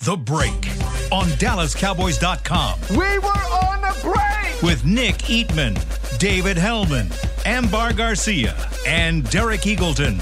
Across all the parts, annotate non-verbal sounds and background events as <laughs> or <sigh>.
The Break on DallasCowboys.com We were on a break! with Nick Eatman, David Helman, Ambar Garcia, and Derek Eagleton.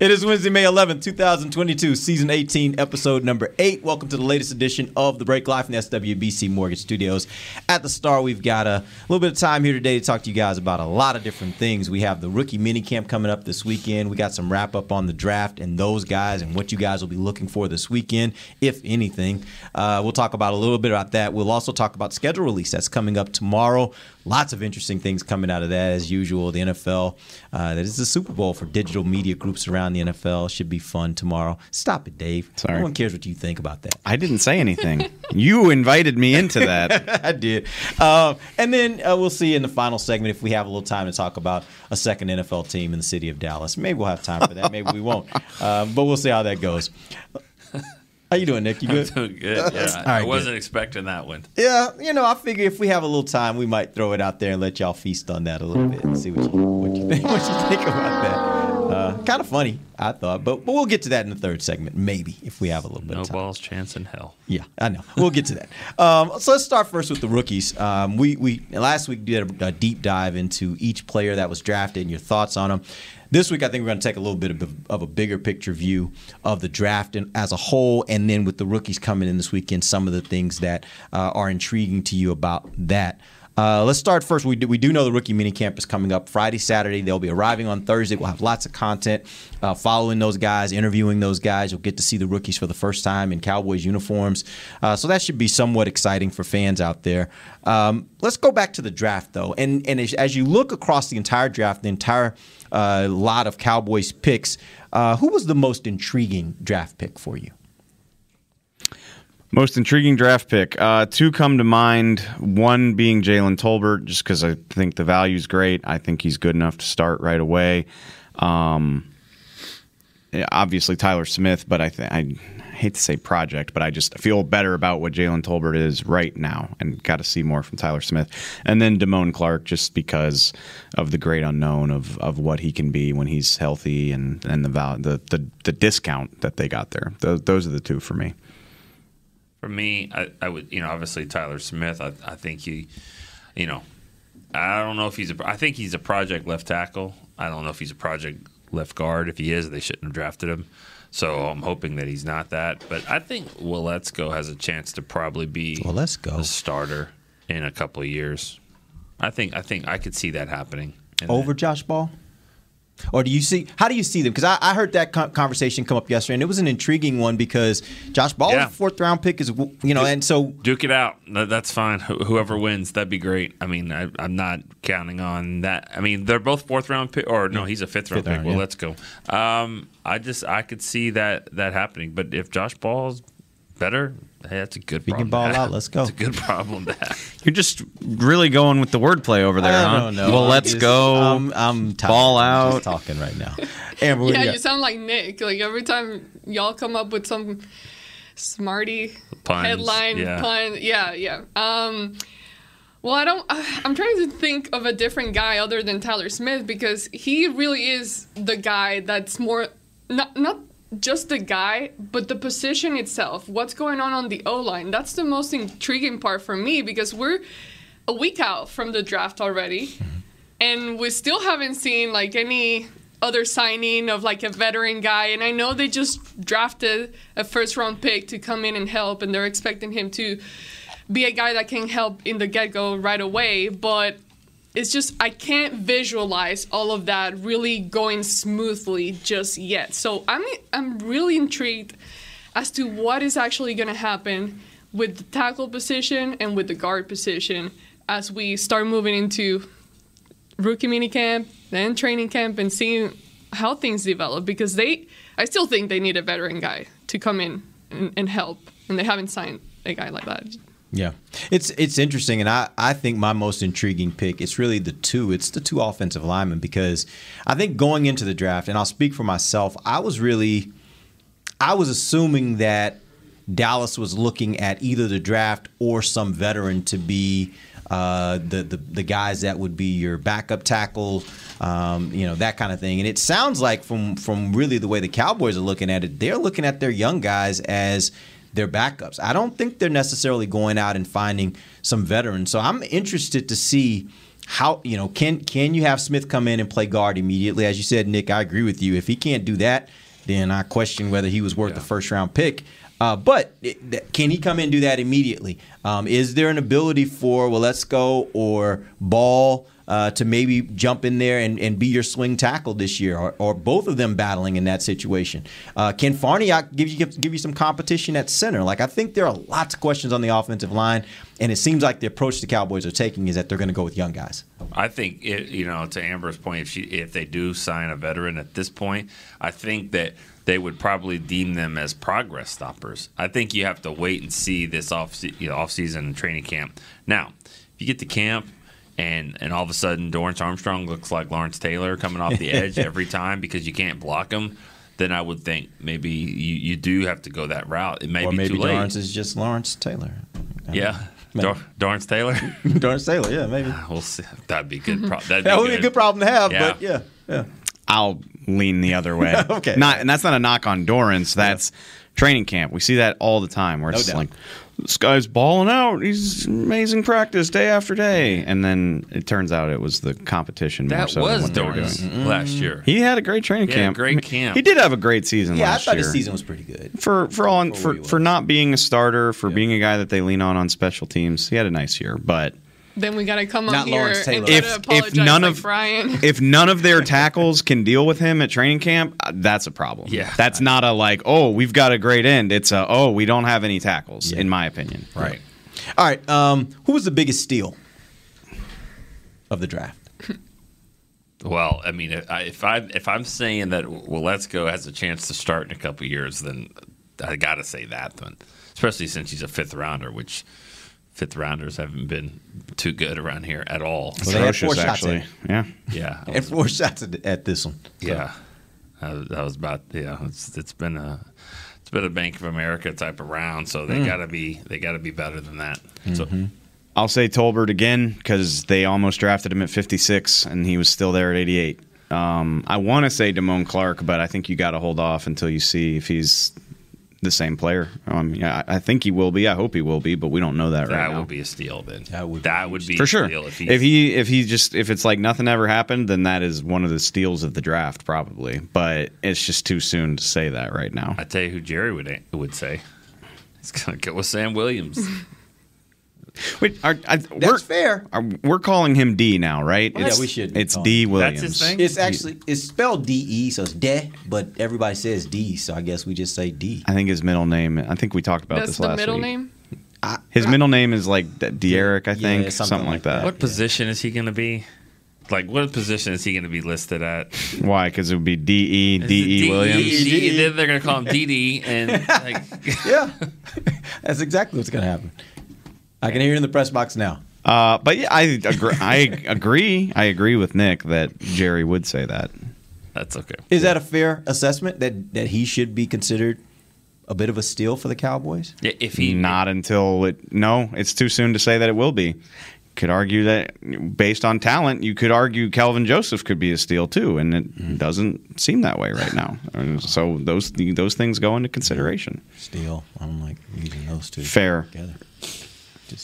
It is Wednesday, May 11th, 2022, season 18, episode number 8. Welcome to the latest edition of The Break Life from the SWBC Mortgage Studios. At the Star, we've got a little bit of time here today to talk to you guys about a lot of different things. We have the rookie minicamp coming up this weekend. We got some wrap up on the draft and those guys and what you guys will be looking for this weekend, if anything. Uh, we'll talk about a little bit about that. We'll also talk about schedule release that's coming up tomorrow. Lots of interesting things coming out of that, as usual. The NFL, uh, that is the Super Bowl for digital media groups around the NFL. Should be fun tomorrow. Stop it, Dave. Sorry. No one cares what you think about that. I didn't say anything. you invited me into that. <laughs> I did. Um, and then uh, we'll see in the final segment if we have a little time to talk about a second NFL team in the city of Dallas. Maybe we'll have time for that. Maybe we won't. Um, <laughs> but we'll see how that goes. How you doing, Nick? You good? <laughs> I'm Doing good. Yeah, <laughs> All I wasn't expecting that one. Yeah, you know, I figure if we have a little time, we might throw it out there and let y'all feast on that a little bit and see what you what you think <laughs> what you think about that. Uh, kind of funny, I thought, but but we'll get to that in the third segment, maybe if we have a little bit No of time. balls chance in hell. Yeah, I know. We'll get to that. Um, so let's start first with the rookies. Um, we we last week did a, a deep dive into each player that was drafted and your thoughts on them. This week, I think we're going to take a little bit of, of a bigger picture view of the draft and, as a whole, and then with the rookies coming in this weekend, some of the things that uh, are intriguing to you about that. Uh, let's start first. We do, we do know the rookie minicamp is coming up Friday, Saturday. They'll be arriving on Thursday. We'll have lots of content uh, following those guys, interviewing those guys. You'll get to see the rookies for the first time in Cowboys uniforms. Uh, so that should be somewhat exciting for fans out there. Um, let's go back to the draft, though. And, and as, as you look across the entire draft, the entire uh, lot of Cowboys picks, uh, who was the most intriguing draft pick for you? Most intriguing draft pick. Uh, two come to mind. One being Jalen Tolbert, just because I think the value's great. I think he's good enough to start right away. Um, obviously Tyler Smith, but I, th- I hate to say project, but I just feel better about what Jalen Tolbert is right now, and got to see more from Tyler Smith. And then Damone Clark, just because of the great unknown of, of what he can be when he's healthy, and and the val- the, the the discount that they got there. Those, those are the two for me. For me, I, I would, you know, obviously Tyler Smith. I, I think he, you know, I don't know if he's a. I think he's a project left tackle. I don't know if he's a project left guard. If he is, they shouldn't have drafted him. So I'm hoping that he's not that. But I think Waletzko has a chance to probably be Well, let's go a starter in a couple of years. I think I think I could see that happening. And over Josh Ball? Or do you see? How do you see them? Because I, I heard that conversation come up yesterday, and it was an intriguing one because Josh Ball, Yeah. fourth round pick, is you know, and so Duke it out. That's fine. Whoever wins, that'd be great. I mean, I, I'm not counting on that. I mean, they're both fourth round pick, or no, he's a fifth round Fifth pick. round, well, yeah. let's go. Um, I just I could see that that happening. But if Josh Ball's better, hey, that's a good. he problem can ball to have. out, let's go. It's a good problem to have. <laughs> You're just really going with the wordplay over there, I huh? don't know. Well, I'm let's just- go. I'm, I'm tired. Ball I'm just out. talking right now. Amber, what do Yeah, you you got? sound like Nick. Like every time y'all come up with some smarty Puns, headline yeah. pun. Yeah, yeah. Um, well, I don't. I'm trying to think of a different guy other than Tyler Smith because he really is the guy that's more not not just the guy, but the position itself. What's going on on the O line? That's the most intriguing part for me because we're a week out from the draft already, mm-hmm. and we still haven't seen like any other signing of like a veteran guy. And I know they just drafted a first round pick to come in and help, and they're expecting him to be a guy that can help in the get go right away. But it's just I can't visualize all of that really going smoothly just yet. So I'm I'm really intrigued as to what is actually going to happen with the tackle position and with the guard position as we start moving into rookie mini camp, then training camp, and seeing how things develop. Because they, I still think they need a veteran guy to come in and, and help, and they haven't signed a guy like that Yeah, it's it's interesting, and I, I think my most intriguing pick it's really the two. It's the two offensive linemen because I think going into the draft, and I'll speak for myself, I was really I was assuming that Dallas was looking at either the draft or some veteran to be uh, the, the the guys that would be your backup tackle, um, you know that kind of thing. And it sounds like from from really the way the Cowboys are looking at it, they're looking at their young guys as their backups. I don't think they're necessarily going out and finding some veterans. So I'm interested to see how you know can can you have Smith come in and play guard immediately? As you said, Nick, I agree with you. If he can't do that, then I question whether he was worth the first round pick. Uh, but it, can he come in and do that immediately? Um, is there an ability for Waletzko or ball? Uh, to maybe jump in there and, and be your swing tackle this year, or, or both of them battling in that situation. Uh, can Farniok give you give you some competition at center? Like I think there are lots of questions on the offensive line, and it seems like the approach the Cowboys are taking is that they're going to go with young guys. I think it, you know to Amber's point, if she if they do sign a veteran at this point, I think that they would probably deem them as progress stoppers. I think you have to wait and see this off you know, off season training camp. Now, if you get to camp and and all of a sudden Dorance Armstrong looks like Lawrence Taylor coming off the <laughs> edge every time because you can't block him, then I would think maybe you, you do have to go that route. It may or be maybe too late. Lawrence is just Lawrence Taylor. yeah, Maybe. Dor- Dorance Taylor. <laughs> Lawrence Taylor, yeah, maybe. Ah, we'll see. That'd be good. Pro- that'd That would be a good problem to have, Yeah. but yeah, yeah. I'll lean the other way. <laughs> Okay. Not, and that's not a knock on Dorance. That's training camp. We see that all the time where No it's doubt. Like, this guy's balling out. He's amazing practice day after day. And then it turns out it was the competition. more That so than was what they were doing. Mm-hmm. last year. He had a great training He had a camp. great I mean, camp. He did have a great season Yeah, I thought year. his season was pretty good. for for all For for where for not being a starter, for being a guy that they lean on on special teams, he had a nice year. But Then we gotta come Not up here Lawrence and Taylor. try If- to if none like of- Brian. if none of their tackles can deal with him at training camp, uh, that's a problem. Yeah. that's not a like, oh, we've got a great end. It's a oh, we don't have any tackles, Yeah. in my opinion. Right. All right, um, who was the biggest steal of the draft? <laughs> Well, I mean, if I if, I, if I'm saying that Let's has a chance to start in a couple years, then I got to say that then, especially since he's a fifth rounder, which fifth rounders haven't been too good around here at all. Well, they had four Atrocious, shots at actually. it. Yeah. yeah, And was- four shots at, at this one. So, yeah, that was, that was about yeah. It's it's been a it's been a Bank of America type of round, so Mm. they gotta be they gotta be better than that. So Mm-hmm. I'll say Tolbert again because they almost drafted him at 56 and he was still there at 88. Um, I want to say Damone Clark, but I think you got to hold off until you see if he's the same player. Um, yeah, I I think he will be. I hope he will be, but we don't know that, that right now. would be a steal then. That would that be would be for a sure. steal if, if he if he just if it's like nothing ever happened, then that is one of the steals of the draft probably. But it's just too soon to say that right now. I tell you who Jerry would would say. He's gonna go with Sam Williams. <laughs> Wait, are, I, That's we're, fair. are- we're calling him D now, right? Yeah, It's- we should It's call D him. Williams. That's his thing? It's actually it's spelled D E, so it's De, but everybody says D, so I guess we just say D. I think his middle name. I think we talked about That's this the last middle week. name. His middle name is like D- De'Eric, I Yeah, think, something something, like like that. that. What position is he going to be? Like, what position is he going to be listed at? Why? Because it would be D E Is it D E Williams. D- then they're going to call him DD, and <laughs> like, Yeah, that's exactly what's gonna happen. I can hear it in the press box now. Uh, but yeah, I agree. I agree. I agree with Nick that Jerry would say that. that's okay. Is that a fair assessment that that he should be considered a bit of a steal for the Cowboys? If he Not until it. No, it's too soon to say that it will be. Could argue that based on talent, you could argue Kelvin Joseph could be a steal too, and it doesn't seem that way right now. <sighs> So those those things go into consideration. Steal. I don't like using those two Fair. together.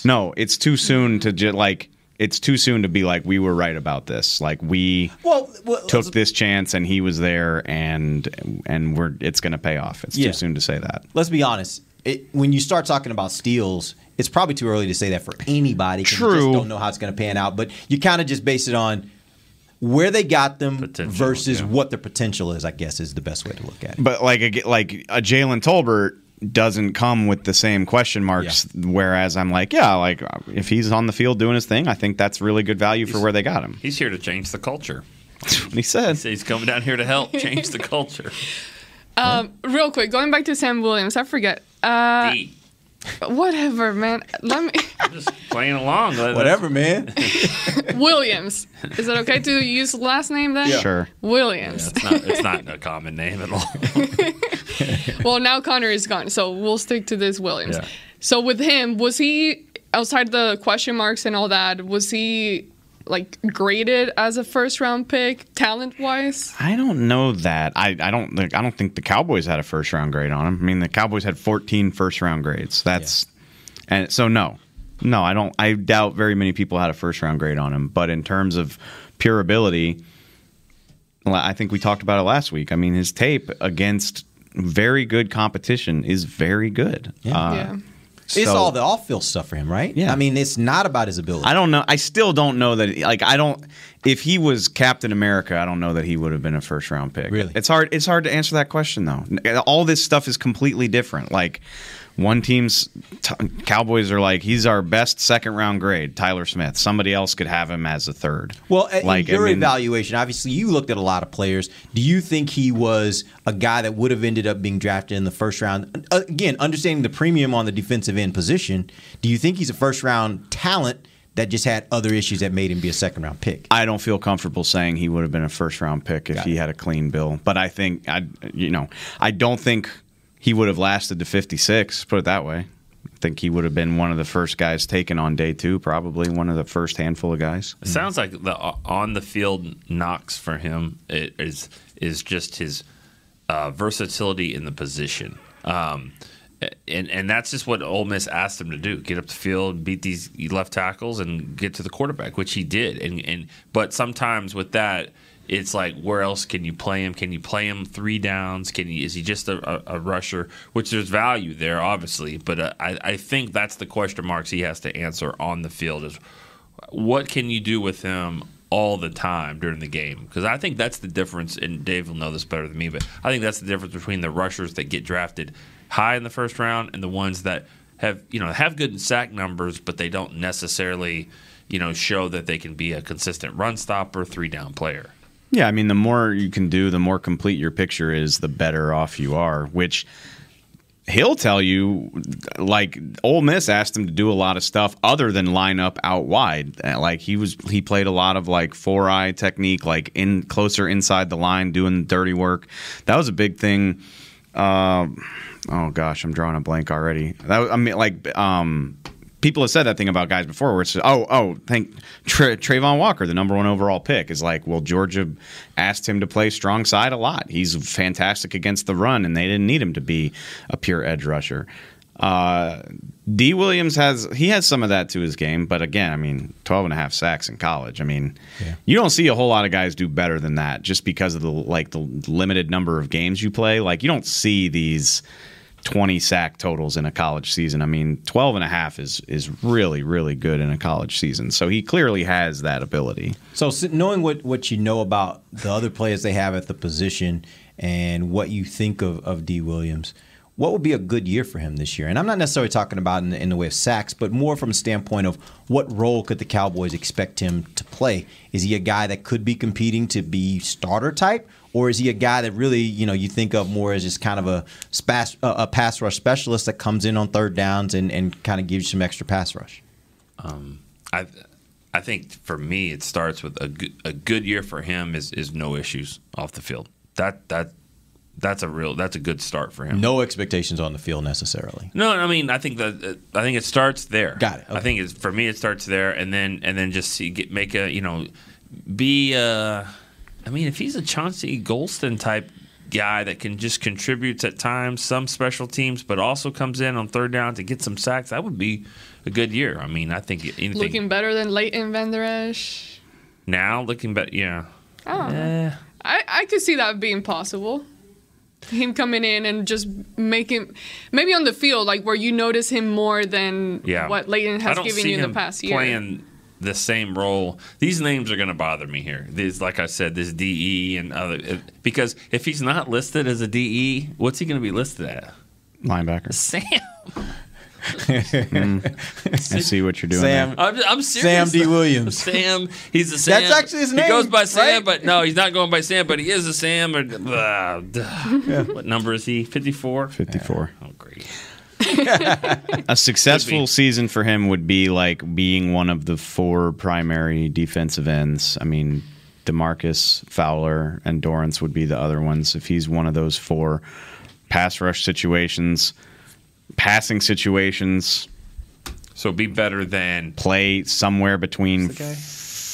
No, it's too soon to just like. It's too soon to be like we were right about this. Like we Well, well took this chance and he was there and and we're it's going to pay off. It's Yeah. too soon to say that. let's be honest. It, when you start talking about steals, it's probably too early to say that for anybody. 'cause You True. just don't know how it's going to pan out. But you kind of just base it on where they got them Potential, versus yeah. what their potential is. I guess is the best way to look at it. But like a, like a Jalen Tolbert doesn't come with the same question marks. Whereas I'm like, yeah, like if he's on the field doing his thing, I think that's really good value for where they got him. he's here to change the culture. That's what he said. So he's coming down here to help change the culture. <laughs> Um, real quick, going back to Sam Williams, I forget. Uh, D. Whatever, man. Let me. I'm Just playing along. Whatever, man. <laughs> Williams. Is it okay to use last name then? Sure. Williams. It's not, it's not <laughs> a common name at all. <laughs> Well, now Connor is gone, so we'll stick to this Williams. Yeah. So with him, was he outside the question marks and all that? Was he like graded as a first round pick, talent wise? I don't know that. I, I don't think I don't think the Cowboys had a first round grade on him. I mean, the Cowboys had 14 first round grades. That's and so no, no, I don't. I doubt very many people had a first round grade on him. But in terms of pure ability, I think we talked about it last week. I mean, his tape against very good competition is very good. Yeah. Uh, yeah. It's so- all the off-field stuff for him, right? Yeah. I mean, it's not about his ability. I don't know. I still don't know that. Like, I don't. If he was Captain America, I don't know that he would have been a first round pick. Really? It's hard. It's hard to answer that question though. All this stuff is completely different. Like, one team's t- Cowboys are like he's our best second round grade, Tyler Smith. Somebody else could have him as a third. Well, in like your I mean, evaluation, obviously you looked at a lot of players. Do you think he was a guy that would have ended up being drafted in the first round? Uh, Again, understanding the premium on the defensive end position, do you think he's a first round talent that just had other issues that made him be a second round pick? I don't feel comfortable saying he would have been a first round pick if he had a clean bill. But I think I, you know, I don't think he would have lasted to 56. Put it that way. I think he would have been one of the first guys taken on day two, probably one of the first handful of guys. It sounds like the on the field knocks for him is is just his uh, versatility in the position. Um, and and that's just what Ole Miss asked him to do: get up the field, beat these left tackles, and get to the quarterback, which he did. And and but sometimes with that, it's like where else can you play him? Can you play him three downs? Can you? Is he just a, a, a rusher? Which there's value there, obviously, but uh, I I think that's the question marks he has to answer on the field is what can you do with him all the time during the game? Because I think that's the difference, and Dave will know this better than me, but I think that's the difference between the rushers that get drafted high in the first round and the ones that have you know have good sack numbers, but they don't necessarily you know show that they can be a consistent run stopper, three down player. Yeah, I mean, the more you can do, the more complete your picture is, the better off you are. Which he'll tell you, like Ole Miss asked him to do a lot of stuff other than line up out wide. Uh, Like he was, he played a lot of like four eye technique, like in closer inside the line, doing dirty work. That was a big thing. Um, oh gosh, I'm drawing a blank already. That I mean, like um, people have said that thing about guys before, where it's oh oh, think Tra- Travon Walker, the number one overall pick, is like well Georgia asked him to play strong side a lot. He's fantastic against the run, and they didn't need him to be a pure edge rusher. Uh, D. Williams has he has some of that to his game, but again, I mean, 12 and a half sacks in college. I mean, you don't see a whole lot of guys do better than that just because of the like the limited number of games you play. Like you don't see these 20 sack totals in a college season. I mean, 12 and a half is is really really good in a college season. So he clearly has that ability. So, knowing what, what you know about the other players they have at the position and what you think of, of D. Williams, what would be a good year for him this year? And I'm not necessarily talking about in the, in the way of sacks, but more from a standpoint of what role could the Cowboys expect him to play? Is he a guy that could be competing to be starter type? Or is he a guy that really, you know, you think of more as just kind of a, spas, a, pass rush specialist that comes in on third downs and, and kind of gives you some extra pass rush? Um, I I think for me it starts with a good, a good year for him is is no issues off the field. That that that's a real that's a good start for him. No expectations on the field necessarily. No, I mean I think that I think it starts there. Got it. I think it's for me it starts there, and then and then just see get make a you know be uh I mean if he's a Chauncey Golston type guy that can just contributes at times some special teams, but also comes in on third down to get some sacks, that would be a good year. I mean I think anything Looking better than Leighton Vander Esch. now looking back, yeah. Oh. I, I could see that being possible. Him coming in and just making maybe on the field, like where you notice him more than Yeah. what Leighton has given see you in the past year. Playing the same role. These names are going to bother me here. These, like I said, this DE and other uh, because if he's not listed as a DE, what's he going to be listed at? Linebacker. Sam. I see what you're doing. Sam, I'm, I'm serious. Sam D. Williams. <laughs> Sam. He's a Sam. That's actually his name. He goes by Sam, right? but no, he's not going by Sam. But he is a Sam. Or, uh, duh. What number is he? Fifty-four. 54. Oh, great. <laughs> A successful season for him would be like being one of the four primary defensive ends. I mean, Demarcus, Fowler, and Dorance would be the other ones. If he's one of those four pass rush situations, passing situations, So be better than play somewhere between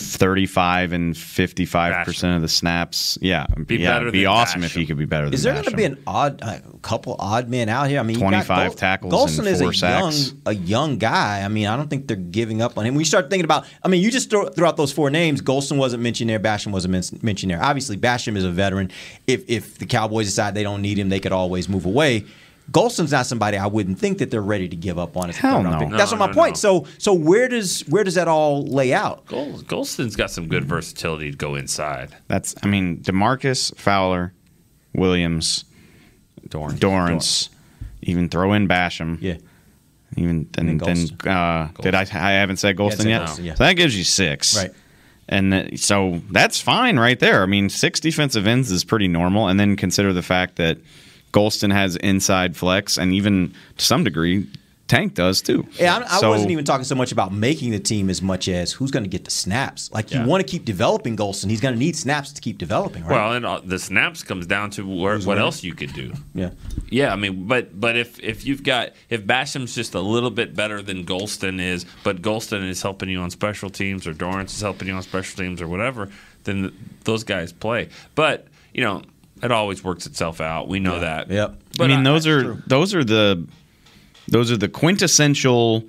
35 and 55 percent of the snaps. Yeah, Be yeah, better it'd be than awesome if he could be better than Is there going to be an odd a couple odd men out here? I mean, you got 25 Gol- tackles Golston and is a sacks. young a young guy. I mean, I don't think they're giving up on him. When you start thinking about, I mean, you just throw, throw out those four names. Golston wasn't mentioned there. Basham wasn't men- mentioned there. Obviously, Basham is a veteran. If if the Cowboys decide they don't need him, they could always move away. Golston's not somebody I wouldn't think that they're ready to give up on. As a Hell third no. pick. That's No, what my no, point. no. So so where does where does that all lay out? Gol- Golston's got some good versatility to go inside. That's I mean, Demarcus, Fowler, Williams, Dorn. Dorance, even throw in Basham. Yeah. Even and, And then Golston. uh, did I? I haven't said Golston said yet. Golston, yeah. So that gives you six, Right. And that, so that's fine right there. I mean, six defensive ends is pretty normal. And then consider the fact that Golston has inside flex, and even to some degree, Tank does too. Yeah, I, I So- wasn't even talking so much about making the team as much as who's going to get the snaps. Like you Yeah. want to keep developing Golston, he's going to need snaps to keep developing, right? Well, and uh, the snaps comes down to where, what winning? else you could do. yeah. Yeah, I mean, but but if if you've got if Basham's just a little bit better than Golston is, but Golston is helping you on special teams, or Dorance is helping you on special teams, or whatever, then th- those guys play. But you know, it always works itself out. We know that. Yep. But I mean, those are true. those are the those are the quintessential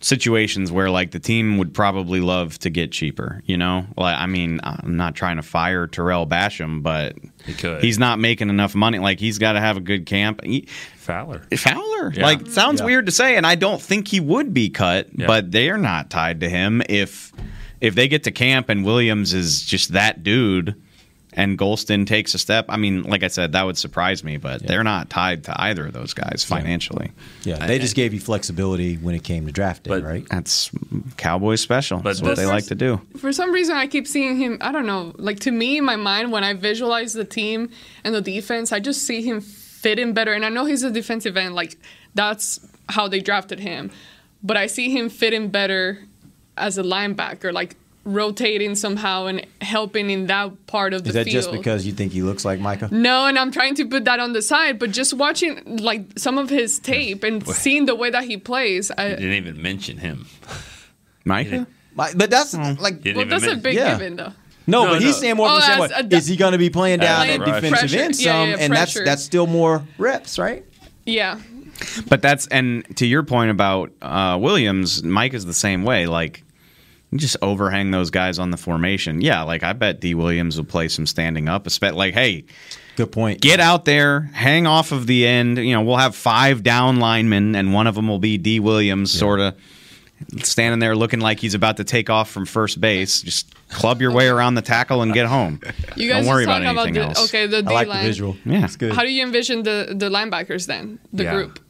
situations where like the team would probably love to get cheaper. You know, like I mean, I'm not trying to fire Tarell Basham, but He could. he's not making enough money. Like he's got to have a good camp. He, Fowler. Fowler, Yeah. like sounds Yeah. weird to say, and I don't think he would be cut, Yeah. but they are not tied to him. If if they get to camp and Williams is just that dude, and Golston takes a step, I mean, like I said, that would surprise me, but they're not tied to either of those guys financially. Yeah, they just gave you flexibility when it came to drafting, But- right? That's Cowboys special. That's what they like to do. For some reason, I keep seeing him. I don't know. Like to me, in my mind, when I visualize the team and the defense, I just see him fitting better. And I know he's a defensive end. Like that's how they drafted him. But I see him fitting better as a linebacker, like rotating somehow and helping in that part of the Is that field. just because you think he looks like Micah? No, and I'm trying to put that on the side, but just watching like some of his tape and seeing the way that he plays, I, Didn't even mention him. <laughs> Micah? My- But that's Hmm. like Didn't well, even that's a big Yeah. given though. no, No, but he's saying more Oh, from the as Is he going to be playing down As at defensive Pressure. end Yeah, some? yeah, and that's that's still more reps, right? Yeah, But that's and to your point about uh, Williams, Mike is the same way. Like you just overhang those guys on the formation. Yeah, like I bet D Williams will play some standing up. espe- Like, hey, Good point. get out there, hang off of the end. You know, we'll have five down linemen, and one of them will be D Williams, sort of standing there looking like he's about to take off from first base. Just club your way around the tackle and get home. <laughs> you guys Don't worry about talk about, anything the else. okay the D I like the line. visual. Yeah. it's good. How do you envision the the linebackers then? The Yeah. group.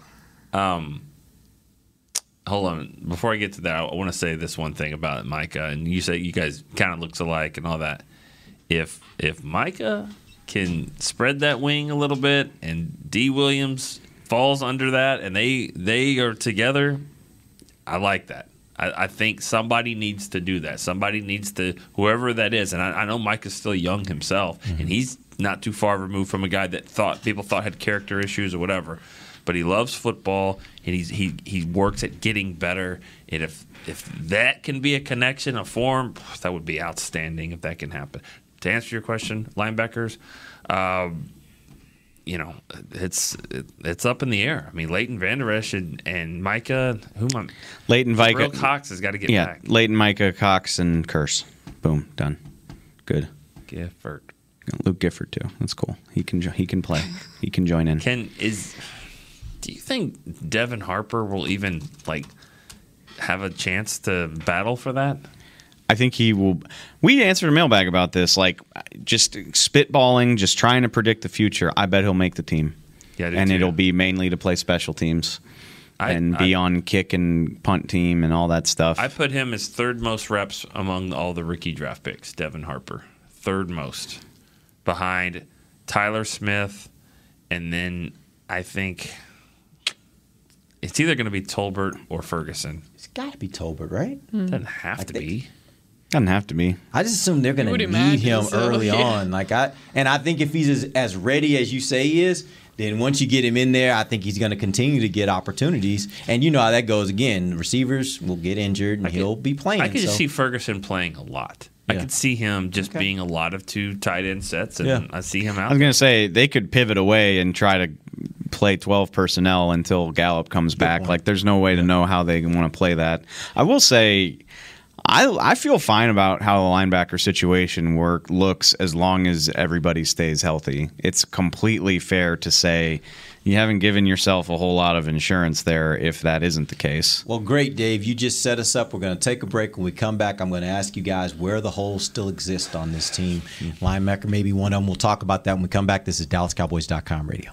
Um, Hold on. Before I get to that, I want to say this one thing about Micah. And you say you guys kind of looks alike and all that. If if Micah can spread that wing a little bit and D Williams falls under that and they they are together, I like that. I, I think somebody needs to do that. Somebody needs to whoever that is. And I, I know Micah's still young himself, and mm-hmm. he's not too far removed from a guy that thought people thought had character issues or whatever. But he loves football, and he's he he works at getting better. And if if that can be a connection, a form, that would be outstanding. If that can happen. To answer your question, linebackers. Um, you know, it's it's up in the air. I mean, Leighton Vander Esch and, and Micah, who am I? Leighton Micah, Cox has got to get yeah, back. Leighton Micah, Cox, and Kearse. Boom, done. Good. Gifford. Luke Gifford too. That's cool. He can he can play. He can join in. Can is do you think Devin Harper will even like have a chance to battle for that? I think he will. We answered a mailbag about this, like just spitballing, just trying to predict the future. I bet he'll make the team, Yeah, and too. it'll be mainly to play special teams I- and be I- on kick and punt team and all that stuff. I put him as third most reps among all the rookie draft picks. Devin Harper, third most, behind Tyler Smith, and then I think it's either going to be Tolbert or Ferguson. It's got to be Tolbert, right? Hmm. Doesn't have to think- be. Doesn't have to be. I just assume they're going would to need imagine him so, early <laughs> yeah. on. Like I and I think if he's as, as ready as you say he is, then once you get him in there, I think he's going to continue to get opportunities. And you know how that goes. Again, receivers will get injured and I he'll be playing. I could just so- see Ferguson playing a lot. I Yeah. could see him just Okay. being a lot of two tight end sets, and Yeah. I see him out. I out. was going to say they could pivot away and try to play 12 personnel until Gallup comes back. point. Like there's no way to know how they want to play that. I will say I I feel fine about how the linebacker situation work looks as long as everybody stays healthy. It's completely fair to say you haven't given yourself a whole lot of insurance there if that isn't the case. Well, great, Dave. You just set us up. We're going to take a break. When we come back, I'm going to ask you guys where the holes still exist on this team. Mm-hmm. Linebacker, maybe one of them. We'll talk about that when we come back. This is DallasCowboys.com radio.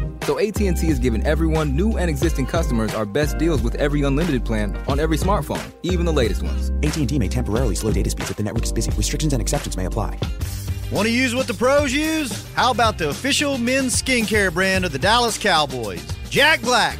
So AT&T is giving everyone, new and existing customers, our best deals with every unlimited plan on every smartphone, even the latest ones. AT&T may temporarily slow data speeds if the network is busy. Restrictions and exceptions may apply. Want to use what the pros use? How about the official men's skincare brand of the Dallas Cowboys? Jack Black.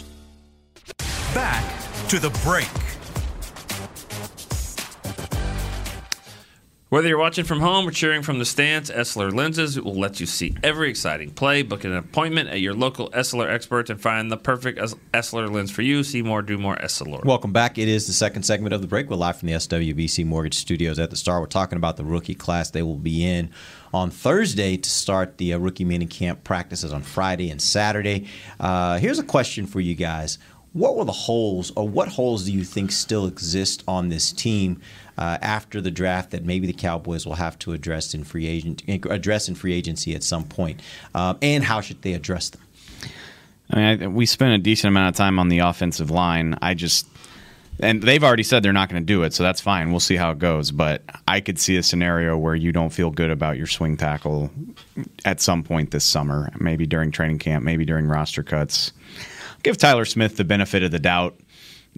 Back to the break. Whether you're watching from home or cheering from the stands, Essilor Lenses will let you see every exciting play. Book an appointment at your local Essilor expert and find the perfect Es- Essilor lens for you. See more, do more, Essilor. Welcome back. It is the second segment of the break. We're live from the SWBC Mortgage Studios at the Star. We're talking about the rookie class they will be in on Thursday to start the uh, rookie mini camp practices on Friday and Saturday. Uh, here's a question for you guys. What were the holes, or what holes do you think still exist on this team uh, after the draft that maybe the Cowboys will have to address in free agent address in free agency at some point, um, and how should they address them? I mean, I, we spent a decent amount of time on the offensive line. I just, and they've already said they're not going to do it, so that's fine. We'll see how it goes. But I could see a scenario where you don't feel good about your swing tackle at some point this summer, maybe during training camp, maybe during roster cuts. Give Tyler Smith the benefit of the doubt,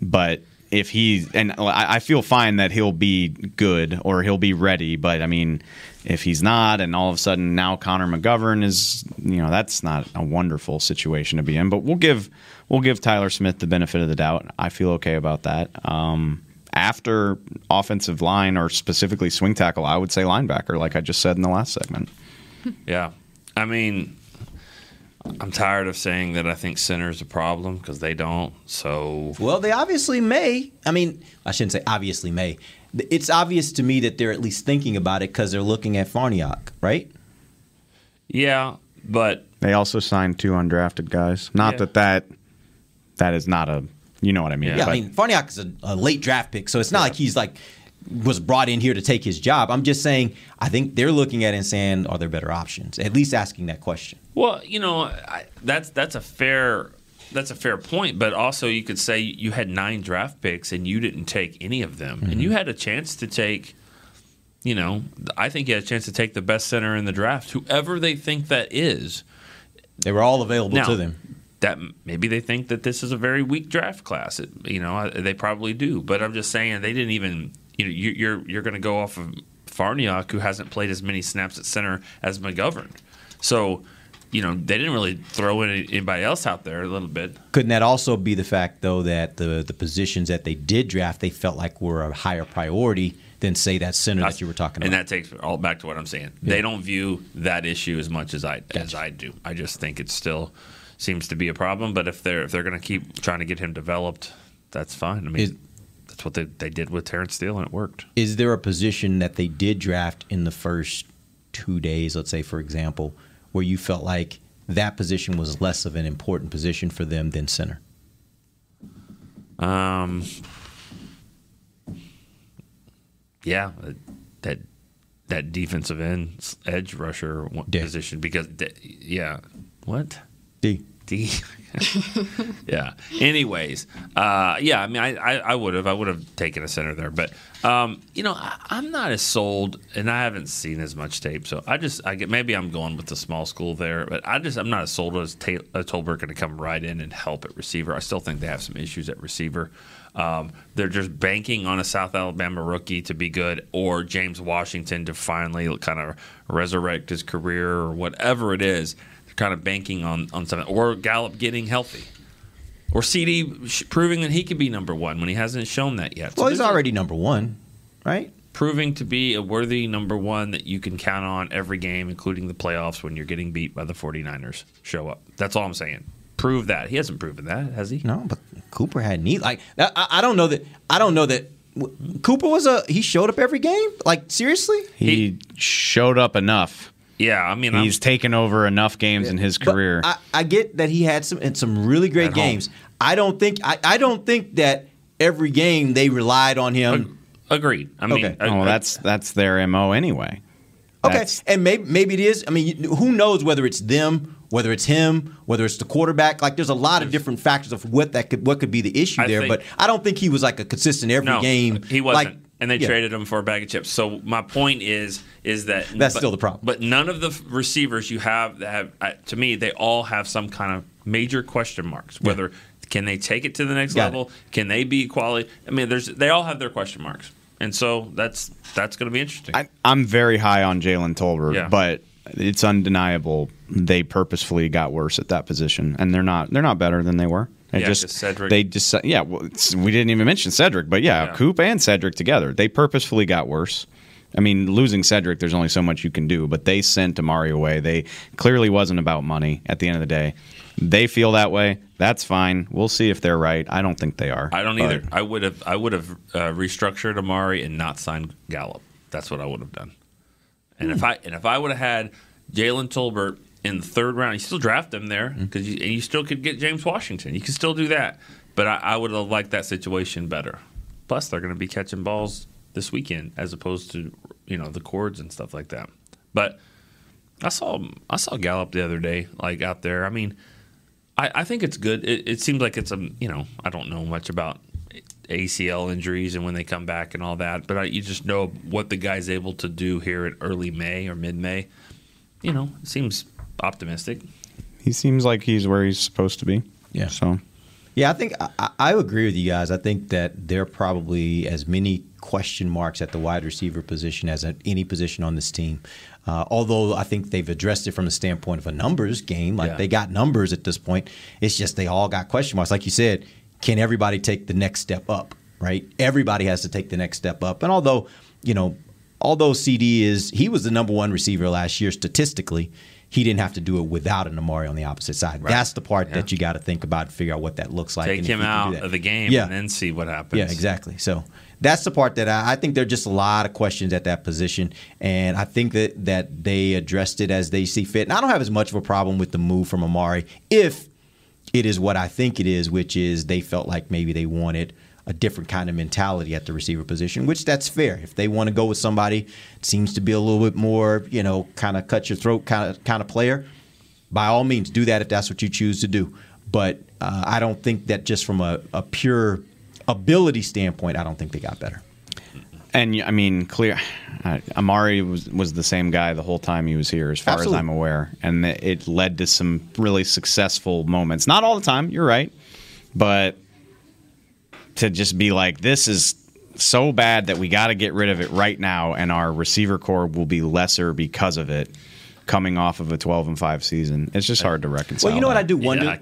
but if he and I feel fine that he'll be good or he'll be ready, but I mean, if he's not, and all of a sudden now Connor McGovern is, you know, that's not a wonderful situation to be in. But we'll give we'll give Tyler Smith the benefit of the doubt. I feel okay about that. Um, after offensive line or specifically swing tackle, I would say linebacker, like I just said in the last segment. <laughs> Yeah. I mean, I'm tired of saying that I think center is a problem because they don't. So, Well, they obviously may. I mean, I shouldn't say obviously may. It's obvious to me that they're at least thinking about it because they're looking at Farniok, right? yeah, but They also signed two undrafted guys. Not Yeah. that that that is not a you know what I mean. Yeah, but I mean, Farniok is a, a late draft pick, so it's not like he's like was brought in here to take his job. I'm just saying, I think they're looking at it and saying, are there better options? At least asking that question. Well, you know, I, that's that's a fair that's a fair point, but also you could say you had nine draft picks and you didn't take any of them, and mm-hmm. you had a chance to take. You know, I think you had a chance to take the best center in the draft, whoever they think that is. They were all available Now, to them. That maybe they think that this is a very weak draft class. It, you know, I- they probably do. But I'm just saying they didn't even. You know, you, you're you're going to go off of Farniok, who hasn't played as many snaps at center as McGovern. So, you know, they didn't really throw any, anybody else out there a little bit. Couldn't that also be the fact, though, that the the positions that they did draft they felt like were a higher priority than say that center that you were talking about? And that takes all back to what I'm saying. They don't view that issue as much as I as I do. I just think it still seems to be a problem. But if they're if they're going to keep trying to get him developed, that's fine. I mean, Is- that's what they, they did with Terence Steele, and it worked. Is there a position that they did draft in the first two days, let's say, for example, where you felt like that position was less of an important position for them than center? Um, yeah, that that defensive end edge rusher one- position because yeah, what D D. <laughs> yeah. Anyways, uh, yeah. I mean, I, would have, I would have taken a center there, but um, you know, I, I'm not as sold, and I haven't seen as much tape, so I just, I get maybe I'm going with the small school there, but I just, I'm not as sold as Ta- uh, Tolbert going to come right in and help at receiver. I still think they have some issues at receiver. Um, they're just banking on a South Alabama rookie to be good, or James Washington to finally kind of resurrect his career, or whatever it is. They're kind of banking on on something, or Gallup getting healthy, or CD proving that he could be number one when he hasn't shown that yet. Well, he's there's a- already number one, right? proving to be a worthy number one that you can count on every game, including the playoffs when you're getting beat by the 49ers. Show up. That's all I'm saying. Prove that. He hasn't proven that, has he? No, but Cooper had need like I, I don't know that I don't know that Cooper was a he showed up every game. Like seriously, He, showed up enough. Yeah, I mean, I'm- he's taken over enough games in his career. I, I get that he had some and some really great At home. games. I don't think I, I don't think that every game they relied on him. Agreed. I mean, okay. oh, that's that's their mo anyway. Okay, That's- and maybe maybe it is. I mean, who knows whether it's them, whether it's him, whether it's the quarterback. Like, there's a lot of different factors of what that could what could be the issue I there. think- but I don't think he was like a consistent every no, game. He wasn't. Like, and they yeah. traded him for a bag of chips. So my point is, is that That's but- still the problem. But none of the receivers you have that have, uh, to me, they all have some kind of major question marks. Whether can they take it to the next Got level? Can they be quality? I mean, there's they all have their question marks, and so that's that's going to be interesting. I, I'm very high on Jalen Tolbert, Yeah. but it's undeniable they purposefully got worse at that position, and they're not they're not better than they were. They Yeah, just Cedric- they just yeah. Well, we didn't even mention Cedric, but yeah, Yeah. Coop and Cedric together, they purposefully got worse. I mean, losing Cedric, there's only so much you can do, but they sent Amari away. They clearly wasn't about money at the end of the day. They feel that way. That's fine. We'll see if they're right. I don't think they are. I don't either. I would have I would have uh, restructured Amari and not signed Gallup. That's what I would have done. And if I and if I would have had Jalen Tolbert in the third round, you still draft him there mm-hmm. because you, and you still could get James Washington. You can still do that. But I, I would have liked that situation better. Plus, they're going to be catching balls this weekend as opposed to you know the cords and stuff like that. But I saw I saw Gallup the other day, like out there. I mean, I, I think it's good. It, it seems like it's a you know I don't know much about ACL injuries and when they come back and all that, but I, you just know what the guy's able to do here in early May or mid May. You know, it seems optimistic. He seems like he's where he's supposed to be. Yeah. So Yeah, I think I, I agree with you guys. I think that there are probably as many question marks at the wide receiver position as at any position on this team. Uh, although I think they've addressed it from the standpoint of a numbers game, like Yeah. they got numbers at this point. It's just they all got question marks. Like you said, can everybody take the next step up? Right? Everybody has to take the next step up. And although you know, although CD is he was the number one receiver last year statistically. He didn't have to do it without an Amari on the opposite side. Right. That's the part Yeah. that you got to think about and figure out what that looks like. Take him you can do out of the game Yeah. and then see what happens. Yeah, exactly. So that's the part that I, I think there are just a lot of questions at that position, and I think that that they addressed it as they see fit. And I don't have as much of a problem with the move from Amari if it is what I think it is, which is they felt like maybe they wanted a different kind of mentality at the receiver position, which that's fair. If they want to go with somebody seems to be a little bit more, you know, kind of cut your throat kind of kind of player, by all means do that if that's what you choose to do. But uh, I don't think that just from a, a pure ability standpoint, I don't think they got better. And I mean, clear. Uh, Amari was was the same guy the whole time he was here, as far Absolutely. as I'm aware, and it led to some really successful moments. Not all the time, you're right, but to just be like, this is so bad that we got to get rid of it right now, and our receiver core will be lesser because of it. Coming off of a 12 and five season, it's just hard to reconcile. Well, you know what. I do wonder.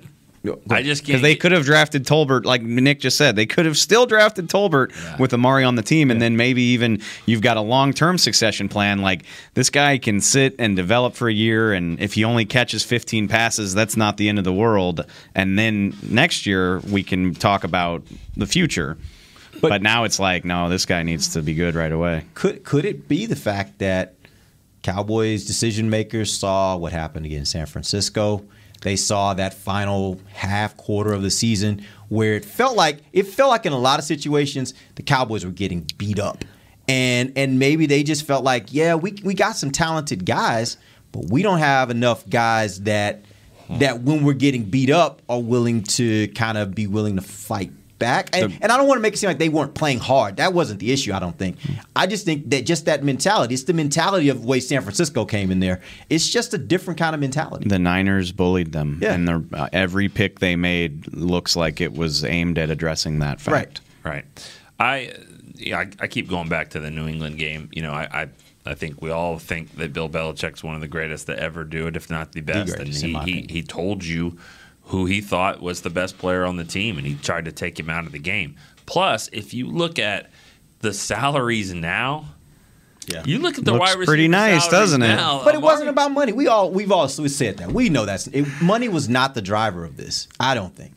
I just Because they could have drafted Tolbert, like Nick just said, they could have still drafted Tolbert with Amari on the team, and then maybe even you've got a long term succession plan. Like this guy can sit and develop for a year, and if he only catches 15 passes, that's not the end of the world. And then next year we can talk about the future. But, now it's like, no, this guy needs to be good right away. Could could it be the fact that Cowboys decision makers saw what happened against San Francisco? They saw that final half quarter of the season where it felt like it felt like in a lot of situations the Cowboys were getting beat up. And and maybe they just felt like, yeah, we we got some talented guys, but we don't have enough guys that that when we're getting beat up are willing to kind of be willing to fight back. And, and I don't want to make it seem like they weren't playing hard. That wasn't the issue, I don't think. I just think that just that mentality, it's the mentality of the way San Francisco came in there. It's just a different kind of mentality. The Niners bullied them, Yeah. and their- uh, every pick they made looks like it was aimed at addressing that fact. Right. I yeah, I, I keep going back to the New England game. You know, I, I I think we all think that Bill Belichick's one of the greatest to ever do it, if not the best. greatest, and he, he he told you who he thought was the best player on the team, and he tried to take him out of the game. Plus, if you look at the salaries now. Yeah. You look at the Looks wide receiver pretty nice, doesn't it? now, But it wasn't about money. We all we've all we said that. We know that's it, money was not the driver of this. I don't think.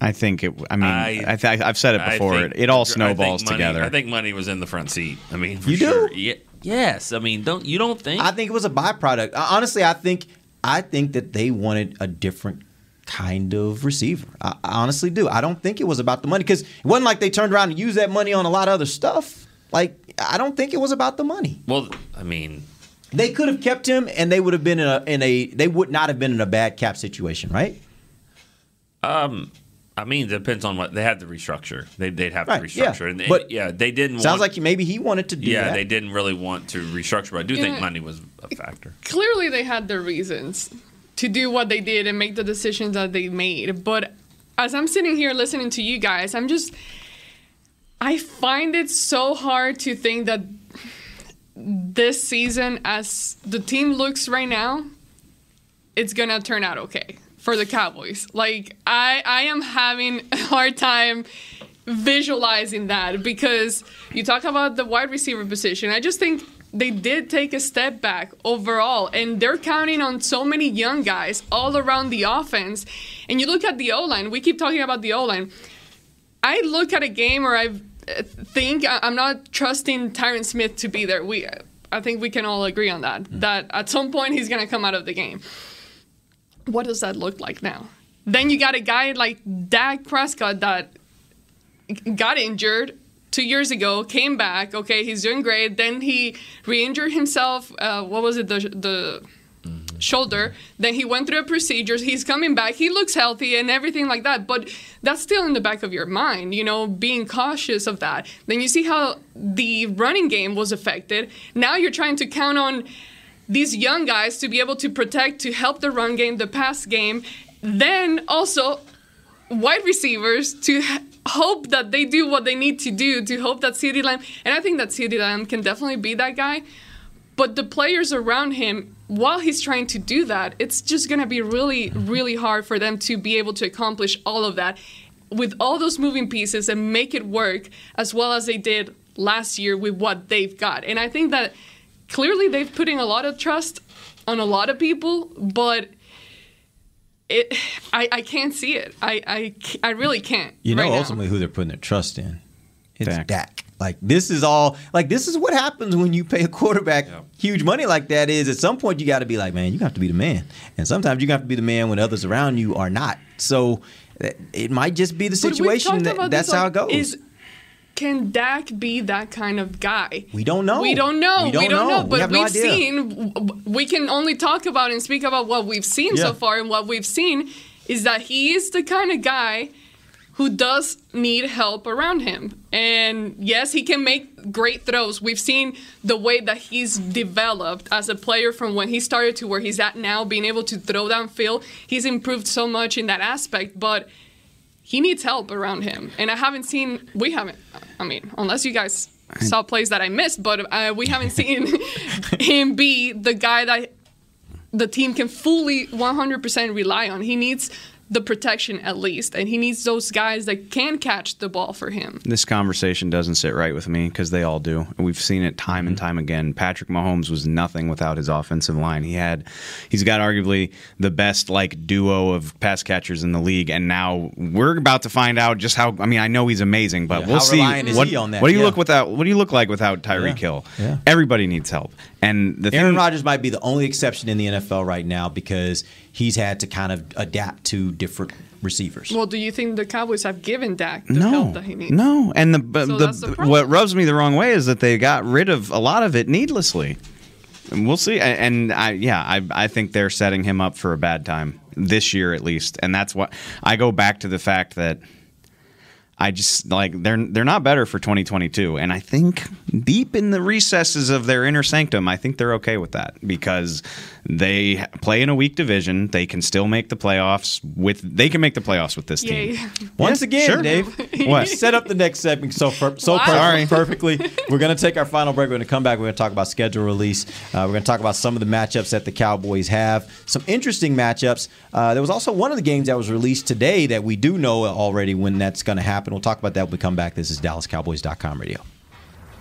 I think it. I mean, I- I, th- I've said it before. think- it, it all I snowballs money- together. I think money was in the front seat. I mean, for You do? sure. Ye- yes. I mean, don't you don't think? I think it was a byproduct. Uh, Honestly, I think I think that they wanted a different kind of receiver. I, I honestly do. I don't think it was about the money because it wasn't like they turned around and used that money on a lot of other stuff. Like I don't think it was about the money. well, I mean, They could have kept him, and they would have been in a in a they would not have been in a bad cap situation, right? Um, I mean, it depends on what they had to restructure. They, they'd have Right, to yeah. restructure, and, and But yeah, they didn't. Sounds want, like maybe he wanted to do yeah, that. they didn't really want to restructure. But I do Yeah. think money was a factor. clearly they had their reasons to do what they did and make the decisions that they made. But as I'm sitting here listening to you guys, I'm just I find it so hard to think that this season as the team looks right now, it's gonna turn out okay for the Cowboys. Like I I am having a hard time visualizing that because you talk about the wide receiver position. I just think they did take a step back overall, and they're counting on so many young guys all around the offense. And you look at the O line. We keep talking about the O line. I look at a game where I uh, think I'm not trusting Tyron Smith to be there. We, I think we can all agree on that. That at some point he's going to come out of the game. What does that look like now? Then you got a guy like Dak Prescott that got injured two years ago, came back. Okay, he's doing great. Then he re-injured himself. Uh, what was it? The the shoulder. Then he went through a procedure. He's coming back. He looks healthy and everything like that. But that's still in the back of your mind, you know, being cautious of that. Then you see how the running game was affected. Now you're trying to count on these young guys to be able to protect, to help the run game, the pass game. Then also wide receivers to hope that they do what they need to do to hope that CeeDee Lamb, and I think that CeeDee Lamb can definitely be that guy. But the players around him, while he's trying to do that, it's just to be really, really hard for them to be able to accomplish all of that with all those moving pieces and make it work as well as they did last year with what they've got. And I think that clearly they've put in a lot of trust on a lot of people, but it, I, I can't see it. I, I, I really can't. You know right now. ultimately who they're putting their trust in. It's Dak. Dak. Like this is all like this is what happens when you pay a quarterback huge money like that is at some point you got to be like man you have to be the man and sometimes you have to be the man when others around you are not so it might just be the situation that that's this, how like, it goes Is, can Dak be that kind of guy? we don't know We don't know. we don't, know. We But have we've idea. seen. We can only talk about and speak about what we've seen Yeah. so far, and what we've seen is that he is the kind of guy who does need help around him. And yes, he can make great throws. We've seen the way that he's developed as a player from when he started to where he's at now, being able to throw downfield. He's improved so much in that aspect, but he needs help around him. And I haven't seen, we haven't, I mean, unless you guys saw plays that I missed, but uh, we haven't seen <laughs> him be the guy that the team can fully 100% rely on. He needs the protection at least, and he needs those guys that can catch the ball for him. This conversation doesn't sit right with me because they all do. We've seen it time and mm-hmm. time again. Patrick Mahomes was nothing without his offensive line. He had, he's got arguably the best like duo of pass catchers in the league, and now we're about to find out just how. I mean, I know he's amazing, but Yeah, we'll how see. reliant what, he on that? what do you Yeah. look without? What do you look like without Tyreek Yeah. Hill? Yeah. Everybody needs help, and the Aaron thing, Rodgers might be the only exception in the NFL right now because he's had to kind of adapt to different receivers. Well, do you think the Cowboys have given Dak the no, help that he needs? no, and the, but So the, the what rubs me the wrong way is that they got rid of a lot of it needlessly. And we'll see. And I, yeah, I, I think they're setting him up for a bad time this year at least. And that's what I go back to the fact that I just like they're they're not better for 2022. And I think deep in the recesses of their inner sanctum, I think they're okay with that because they play in a weak division. They can still make the playoffs with. They can make the playoffs with this team. Yay. <laughs> Once Yeah, again, sure. Dave, <laughs> What? set up the next segment so per- so Wow. per- perfectly. We're going to take our final break. We're going to come back. We're going to talk about schedule release. Uh, we're going to talk about some of the matchups that the Cowboys have. Some interesting matchups. Uh, there was also one of the games that was released today that we do know already when that's going to happen. We'll talk about that when we come back. This is DallasCowboys.com radio.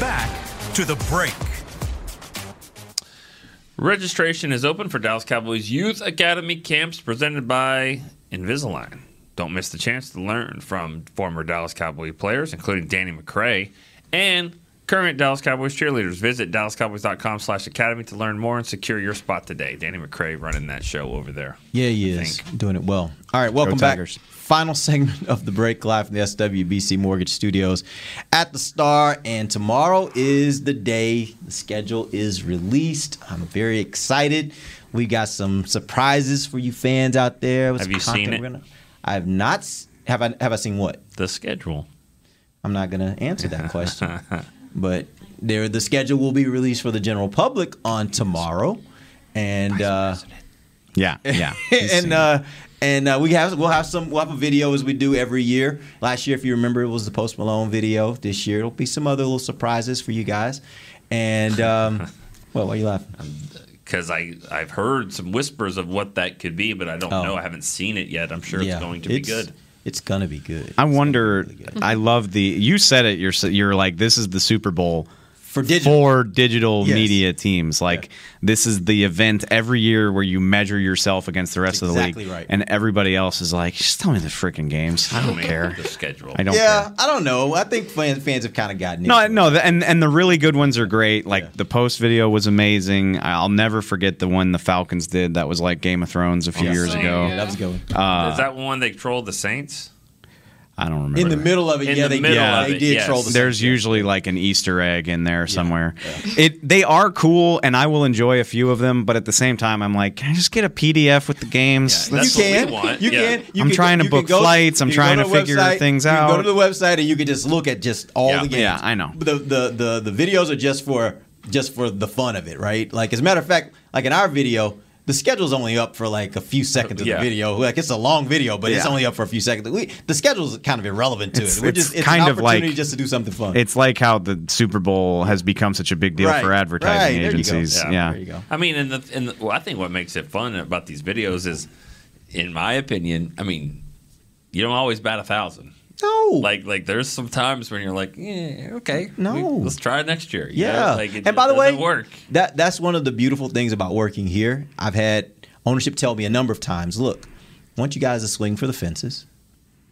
Back to the break. Registration is open for Dallas Cowboys Youth Academy camps presented by Invisalign. Don't miss the chance to learn from former Dallas Cowboy players, including Danny McCray and current Dallas Cowboys cheerleaders. Visit dallascowboys.com slash academy to learn more and secure your spot today. Danny McCray running that show over there. Yeah, he is doing it well. All right, welcome back. Tigers. Final <laughs> segment of the break live from the SWBC Mortgage Studios at the Star, and tomorrow is the day the schedule is released. I'm very excited. We got some surprises for you fans out there. with Have you seen it? gonna- I have not. Have I? Have I seen what? The schedule. I'm not going to answer that question. <laughs> but there, the schedule will be released for the general public on tomorrow, and uh, <laughs> Yeah, yeah. and uh, and uh, we have we'll have some we'll have a video as we do every year. Last year, if you remember, it was the Post Malone video. This year, it'll be some other little surprises for you guys. And um, <laughs> well, why are you laughing? because I I've heard some whispers of what that could be, but I don't Oh. know. I haven't seen it yet. I'm sure Yeah, it's going to be good. It's gonna be good. I wonder. I love the. You said it. You're. You're like this is the Super Bowl for digital, for digital Yes. media teams. Like this is the event every year where you measure yourself against the rest of the exactly league, right. and everybody else is like, just tell me the freaking games. I don't care. The schedule. I don't yeah, care. I don't know. I think fans fans have kind of gotten No, it. no, the, and and the really good ones are great. Like the post video was amazing. I'll never forget the one the Falcons did. That was like Game of Thrones a few Yes. years Oh, ago. yeah. That was a good one. Uh, Is that one they trolled the Saints? I don't remember. In the middle of it, In yeah, the they, middle yeah, of they it, did yes. troll the There's usually like an Easter egg in there somewhere. It they are cool, and I will enjoy a few of them. But at the same time, I'm like, can I just get a PDF with the games? Yeah, that's you what we can. want. You Yeah. can. You I'm can trying to book go- flights. I'm trying go to figure website, things you can out. go to the website and you can just look at just all Yeah. the games. Yeah, I know. The, the the the videos are just for just for the fun of it, right? Like as a matter of fact, like in our video. The schedule's only up for like a few seconds of Yeah. the video. Like it's a long video, but it's only up for a few seconds. We, the schedule's kind of irrelevant to It's- it. We're it's just it's kind an of like- just to do something fun. It's like how the Super Bowl has become such a big deal Right, for advertising right, there you go. agencies. Yeah, Yeah, I mean, and the, and the, well, I think what makes it fun about these videos is, in my opinion, I mean, you don't always bat a thousand. No, like like there's some times when you're like, yeah, okay, No. we- let's try it next year. you know? Yeah. like it and by the way, work. that that's one of the beautiful things about working here. I've had ownership tell me a number of times, look, I want you guys to swing for the fences.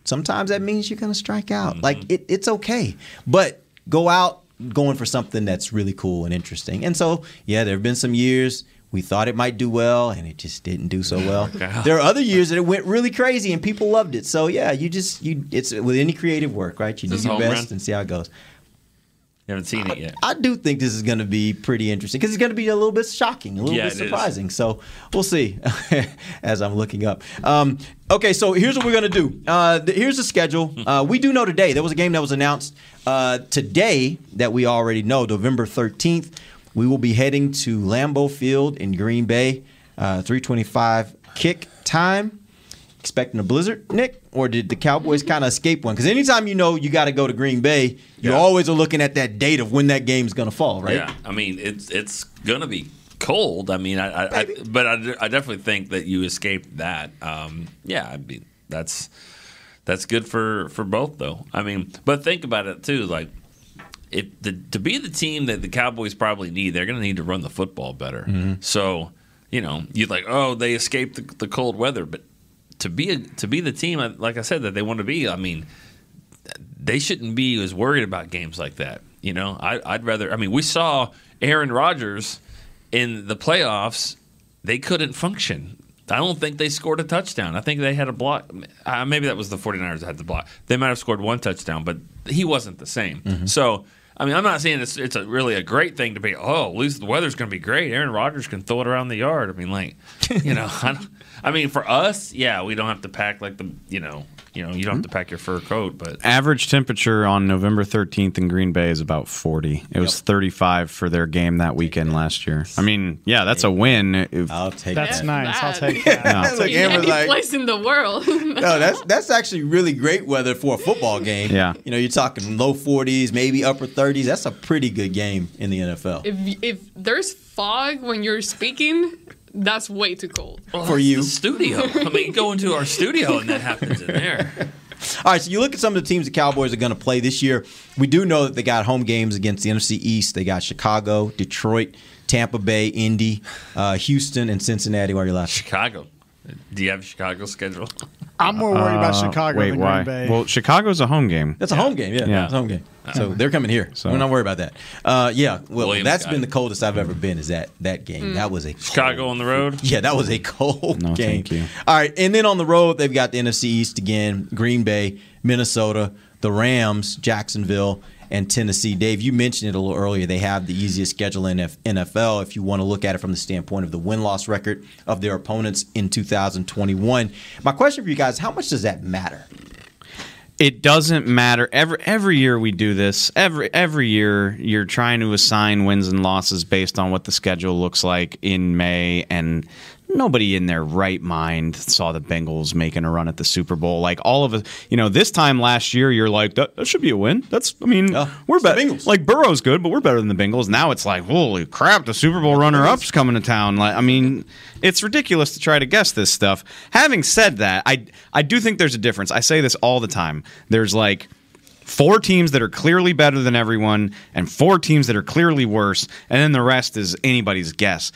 Sometimes that means you're going to strike out. Mm-hmm. Like it, it's okay, but go out going for something that's really cool and interesting. And so, yeah, there have been some years we thought it might do well and it just didn't do so well. <laughs> there are other years that it went really crazy and people loved it. So yeah, you just you it's with any creative work, right? You do your best run? and see how it goes. You haven't seen it yet. I do think this is going to be pretty interesting because it's going to be a little bit shocking, a little Yeah, bit surprising. So we'll see <laughs> as I'm looking up. Um, okay, so here's what we're going to do. Uh, th- here's the schedule. <laughs> Uh, we do know today there was a game that was announced uh, today that we already know, November 13th. We will be heading to Lambeau Field in Green Bay, uh, 325 kick time expecting a blizzard, Nick, or did the Cowboys kind of escape one? Because anytime you know you got to go to Green Bay, you always are looking at that date of when that game's going to fall, right? Yeah, I mean it's it's gonna be cold. I mean, I, I, I but I, I definitely think that you escaped that. Um, yeah, I mean that's that's good for for both though. I mean, but think about it too, like. If the, to be the team that the Cowboys probably need, they're going to need to run the football better. Mhm. So, you know, you're like, oh, they escaped the, the cold weather, but to be a, to be the team, like I said, that they want to be, I mean, they shouldn't be as worried about games like that. You know, I, I'd rather. I mean, we saw Aaron Rodgers in the playoffs; they couldn't function. I don't think they scored a touchdown. I think they had a block. Uh, maybe that was the 49ers that had the block. They might have scored one touchdown, but he wasn't the same. Mm-hmm. So, I mean, I'm not saying it's it's a really a great thing to be. Oh, at least the weather's going to be great. Aaron Rodgers can throw it around the yard. I mean, like, you know, <laughs> I, I mean, for us, yeah, we don't have to pack like the, you know, you know, you don't have hmm. to pack your fur coat, but Average temperature on November 13th in Green Bay is about 40. It was 35 for their game that weekend last year. I mean, yeah, that's a win. If, I'll take That's that. nice. I'll take <laughs> that. Yeah. Look, Amber's Any like, place in the world. <laughs> no, that's that's actually really great weather for a football game. Yeah. you know, you're talking low 40s, maybe upper 30s. That's a pretty good game in the NFL if if there's fog when you're speaking, that's way too cold. for you. the studio. I mean, go into our studio and that happens in there. <laughs> All right, so you look at some of the teams the Cowboys are going to play this year. We do know that they got home games against the NFC East. They got Chicago, Detroit, Tampa Bay, Indy, uh, Houston, and Cincinnati. Why are you laughing? Chicago. Do you have a Chicago schedule? I'm more worried about Uh, Chicago wait, than why? Green Bay. Well, Chicago's a home game. That's a home game, yeah. Yeah. It's a home game. So they're coming here. So- So we're not worried about that. Uh, yeah, well, Williams that's got been it. the coldest I've ever been. Is that that game? That was a Chicago on the road. <laughs> Yeah, that was a cold No, game. thank you. All right, and then on the road they've got the NFC East again: Green Bay, Minnesota, the Rams, Jacksonville, and Tennessee. Dave, you mentioned it a little earlier. They have the easiest schedule in NFL if you want to look at it from the standpoint of the win loss record of their opponents in 2021. My question for you guys: How much does that matter? It doesn't matter. Every every year we do this. Every every year you're trying to assign wins and losses based on what the schedule looks like in May and nobody in their right mind saw the Bengals making a run at the Super Bowl. Like all of us, you know, this time last year, you're like, that, that should be a win. That's, I mean, we're better. Like Burrow's good, but we're better than the Bengals. Now it's like, holy crap, the Super Bowl runner-up's coming to town. Like, I mean, it's ridiculous to try to guess this stuff. Having said that, I I do think there's a difference. I say this all the time. There's like four teams that are clearly better than everyone and four teams that are clearly worse and then the rest is anybody's guess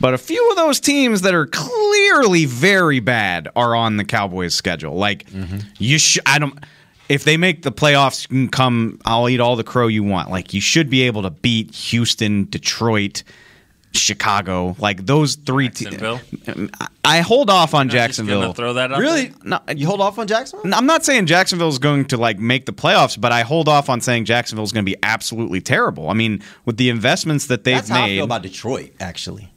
but a few of those teams that are clearly very bad are on the cowboys schedule like mm-hmm. you should i don't if they make the playoffs you can come i'll eat all the crow you want like you should be able to beat houston detroit chicago like those three teams Jacksonville. i hold off on jacksonville gonna throw that up Really? there? No, you hold off on Jacksonville? I'm not saying Jacksonville is going to like make the playoffs, but I hold off on saying Jacksonville is going to be absolutely terrible. I mean, with the investments that they've That's how I made, feel about Detroit, actually.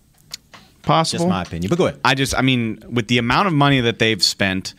Possible. Just my opinion. But go ahead. I just, I mean, with the amount of money that they've spent,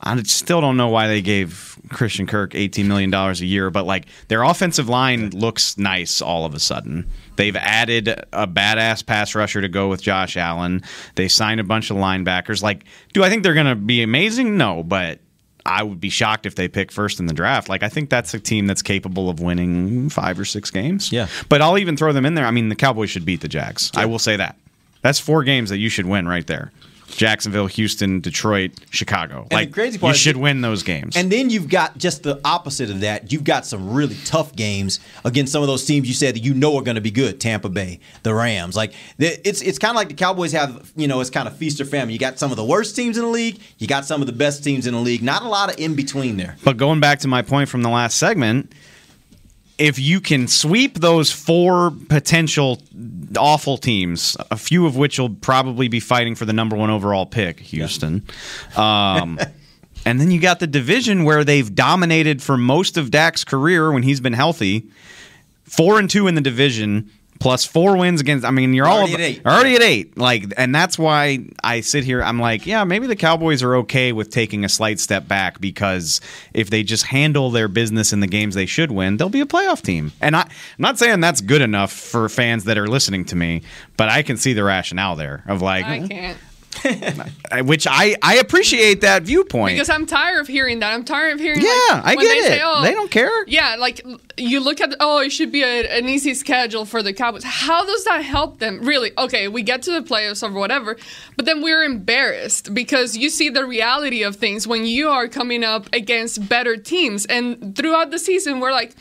I still don't know why they gave Christian Kirk $18 million a year, but like their offensive line looks nice all of a sudden. They've added a badass pass rusher to go with Josh Allen. They signed a bunch of linebackers. Like, do I think they're going to be amazing? No, but I would be shocked if they pick first in the draft. Like, I think that's a team that's capable of winning five or six games. Yeah. But I'll even throw them in there. I mean, the Cowboys should beat the Jags. I will say that. That's four games that you should win right there. Jacksonville, Houston, Detroit, Chicago. the like crazy part you should win those games. And then you've got just the opposite of that. You've got some really tough games against some of those teams you said that you know are going to be good. Tampa Bay, the Rams. Like it's it's kind of like the Cowboys have. You know, it's kind of feast or famine. You got some of the worst teams in the league. You got some of the best teams in the league. Not a lot of in between there. But going back to my point from the last segment, if you can sweep those four potential awful teams, a few of which will probably be fighting for the number one overall pick, Houston. Um, <laughs> and then you got the division where they've dominated for most of Dak's career when he's been healthy. Four and two in the division. Plus four wins against. I mean, you're all Already at eight. already at eight. Like, and that's why I sit here. I'm like, yeah, maybe the Cowboys are okay with taking a slight step back because if they just handle their business in the games they should win, they'll be a playoff team. And I, I'm not saying that's good enough for fans that are listening to me, but I can see the rationale there of like, I can't. <laughs> Uh, which I I appreciate that viewpoint. Because I'm tired of hearing that. I'm tired of hearing. Yeah, like, I get they Say, it. oh, They don't care. Yeah, like you look at oh, it should be a, an easy schedule for the Cowboys. How does that help them? Really? Okay, we get to the playoffs or whatever, but then we're embarrassed because you see the reality of things when you are coming up against better teams, and throughout the season we're like,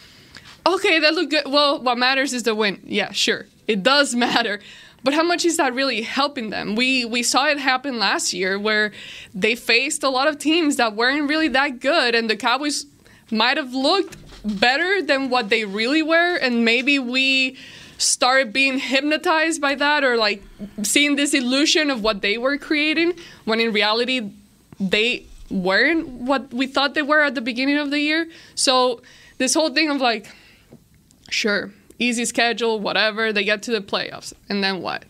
okay, that look good. Well, what matters is the win. Yeah, sure, it does <laughs> matter. But how much is that really helping them? We we saw it happen last year where they faced a lot of teams that weren't really that good, and the Cowboys might have looked better than what they really were, and maybe we started being hypnotized by that or like seeing this illusion of what they were creating when in reality they weren't what we thought they were at the beginning of the year. So this whole thing of like sure, easy schedule, whatever. They get to the playoffs, and then what?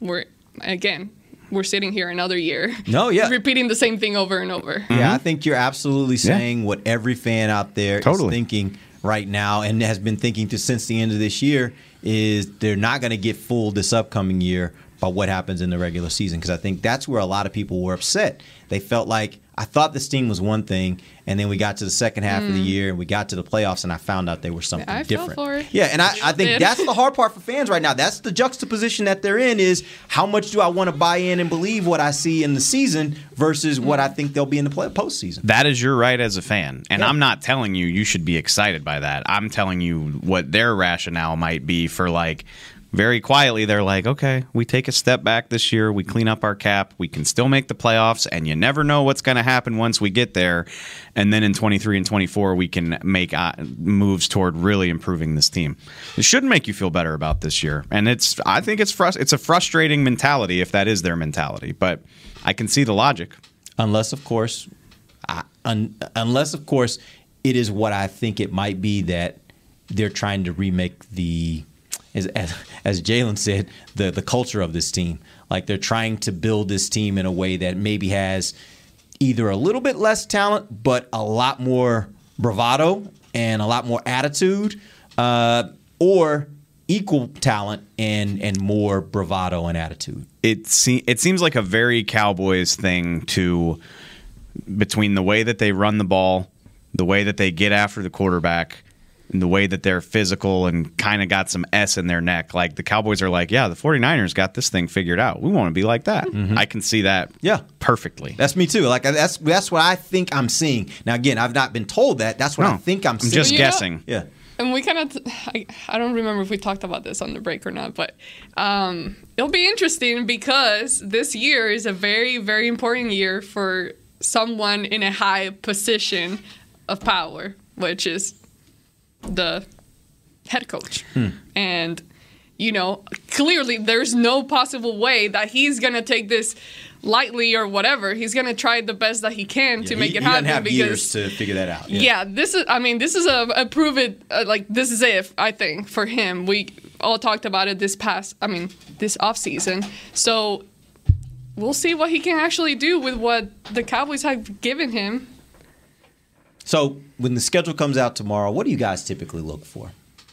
We're again, we're sitting here another year. No, <laughs> yeah. repeating the same thing over and over. Yeah, I mm-hmm. think you're absolutely saying what every fan out there Totally. is thinking right now and has been thinking to since the end of this year is they're not going to get fooled this upcoming year by what happens in the regular season because I think that's where a lot of people were upset. They felt like I thought this team was one thing, and then we got to the second half of the Mm. year and we got to the playoffs, and I found out they were something I fell different. for it. Yeah, and I, I think that's the hard part for fans right now. That's the juxtaposition that they're in is how much do I want to buy in and believe what I see in the season versus what I think they'll be in the play- postseason. That is your right as a fan. And Yeah. I'm not telling you you should be excited by that. I'm telling you what their rationale might be for like very quietly they're like, "Okay, we take a step back this year, we clean up our cap, we can still make the playoffs and you never know what's going to happen once we get there." And then in 23 and 24 we can make uh, moves toward really improving this team. It should make you feel better about this year. And it's I think it's frus- it's a frustrating mentality if that is their mentality, but I can see the logic. Unless, of course, I, un, unless of course, it is what I think it might be that they're trying to remake the, as as, as Jalen said, the the culture of this team. Like they're trying to build this team in a way that maybe has either a little bit less talent, but a lot more bravado and a lot more attitude, uh, or equal talent and and more bravado and attitude. it se- it seems like a very Cowboys thing to between the way that they run the ball, the way that they get after the quarterback, and the way that they're physical and kind of got some S in their neck. Like the Cowboys are like, yeah, the 49ers got this thing figured out. We want to be like that. I can see that Yeah. perfectly. That's me too. Like that's that's what I think I'm seeing. Now again, I've not been told that. That's what I think I'm, I'm seeing. just You know- guessing. Yeah. And we kind of, I, I don't remember if we talked about this on the break or not, but um, it'll be interesting because this year is a very, very important year for someone in a high position of power, which is the head coach. And, you know, clearly there's no possible way that he's going to take this lightly or whatever. He's going to try the best that he can to make he, it he happen have because years to figure that out. yeah. this is. I mean, this is a, a prove it. Uh, like this is it. I think for him, we all talked about it this past. I mean, this off season. So we'll see what he can actually do with what the Cowboys have given him. So when the schedule comes out tomorrow, what do you guys typically look for?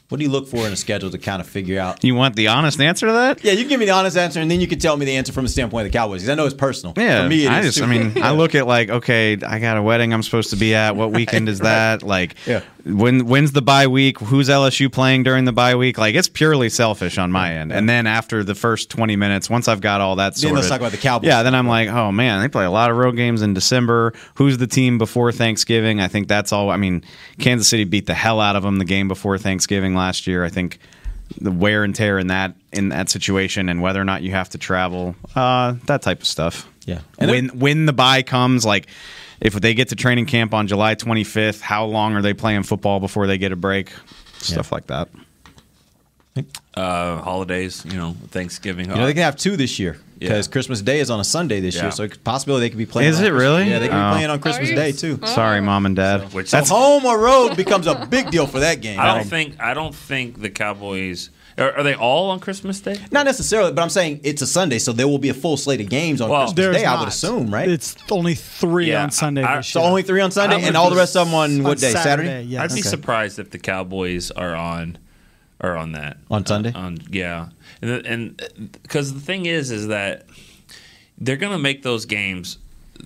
What do you look for in a schedule to kind of figure out? You want the honest answer to that? Yeah, you can give me the honest answer, and then you can tell me the answer from the standpoint of the Cowboys. Because I know it's personal. Yeah, For me, it I is just, I mean, I <laughs> look at like, okay, I got a wedding I'm supposed to be at. What weekend is <laughs> that? Like, Yeah. When when's the bye week? Who's LSU playing during the bye week? Like, it's purely selfish on my end. And then after the first 20 minutes, once I've got all that Then sorted, let's talk about the Cowboys. Yeah, then I'm like, oh man, they play a lot of road games in December. Who's the team before Thanksgiving? I think that's all. I mean, Kansas City beat the hell out of them the game before Thanksgiving last year. I think the wear and tear in that in that situation and whether or not you have to travel, uh, that type of stuff. Yeah. And when when the bye comes, like if they get to training camp on July 25th, how long are they playing football before they get a break? Stuff like that. Uh, holidays, you know, Thanksgiving. You know, they can have two this year because Yeah. Christmas Day is on a Sunday this Yeah. year, so it's possibility they could be playing. Is on it Christmas- really? Yeah, they could Oh. be playing on Christmas Day too. Sorry, mom and dad. Which So that's home or road becomes a big deal for that game. I don't think I don't think the Cowboys are, are they all on Christmas Day? Not necessarily, but I'm saying it's a Sunday, so there will be a full slate of games on Well, Christmas There's Day. I would assume, right? It's only three Yeah, on Sunday I- this so only three on Sunday, and all the rest of them on what on day? Saturday, yes. I'd be surprised if the Cowboys are on are on that On Sunday? Uh, on yeah, and and uh, because the thing is, is that they're going to make those games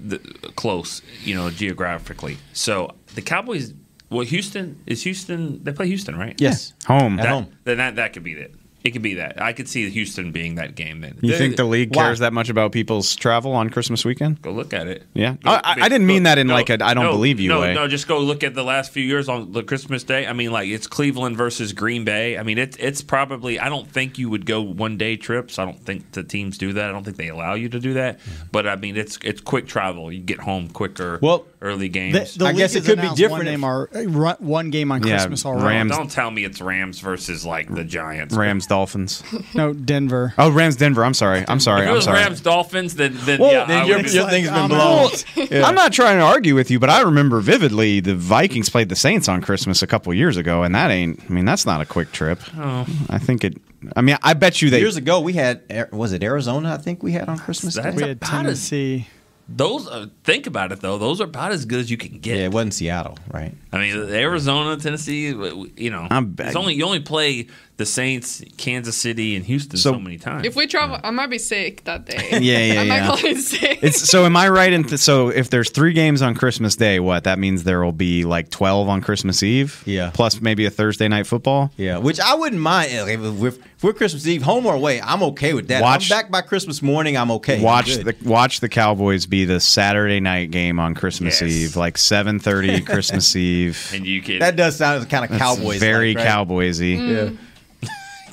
th- close, you know, geographically. So the Cowboys, well, Houston is Houston. They play Houston, right? Yes, Home. at home. Then that that could be it. It could be that. I could see Houston being that game. Then You think the league Why? cares that much about people's travel on Christmas weekend? Go look at it. Yeah. Go- I, I, I didn't mean that in no, like a I don't no, believe you no, way. No, just go look at the last few years on the Christmas Day. I mean, like it's Cleveland versus Green Bay. I mean, it's it's probably. I don't think you would go one day trips. I don't think the teams do that. I don't think they allow you to do that. But I mean, it's it's quick travel. You get home quicker. Well, early games. the I league guess it could be different One, if- name are, uh, one game on Yeah, Christmas already. Rams- don't tell me it's Rams versus like the Giants. Rams Dolphins. <laughs> No, Denver. Oh, Rams Denver. I'm sorry. I'm sorry. If it I'm was sorry. Rams Dolphins, then then Well, yeah, then I your, would be- your thing's been I'm blown. <laughs> out. I'm not trying to argue with you, but I remember vividly the Vikings played the Saints on Christmas a couple years ago, and that ain't. I mean, that's not a quick trip. Oh. I think it. I mean, I bet you they. Years ago, we had was it Arizona? I think we had on Christmas That's Day. We had about as- Tennessee. those. Uh, think about it though; those are about as good as you can get. Yeah, it wasn't Seattle, right? I mean, Arizona, Tennessee, w- w- you know, I'm it's only you only play the Saints, Kansas City, and Houston so, So- many times. If we travel, I might be sick that day. <laughs> Yeah, yeah, I might yeah. call in sick. It's so. Am I right? In th- so if there's three games on Christmas Day, what that means there will be like twelve on Christmas Eve. Yeah. Plus maybe a Thursday night football. Yeah, which I wouldn't mind. Like, If we're, if we're Christmas Eve, home or away, I'm okay with that. Watch- I'm back by Christmas morning. I'm okay. I'm Watch the watch the Cowboys be the Saturday night game on Christmas Yes. Eve, like seven thirty Christmas <laughs> Eve. and you can That does sound kind of That's Cowboys. very like, right? Cowboysy. Mm.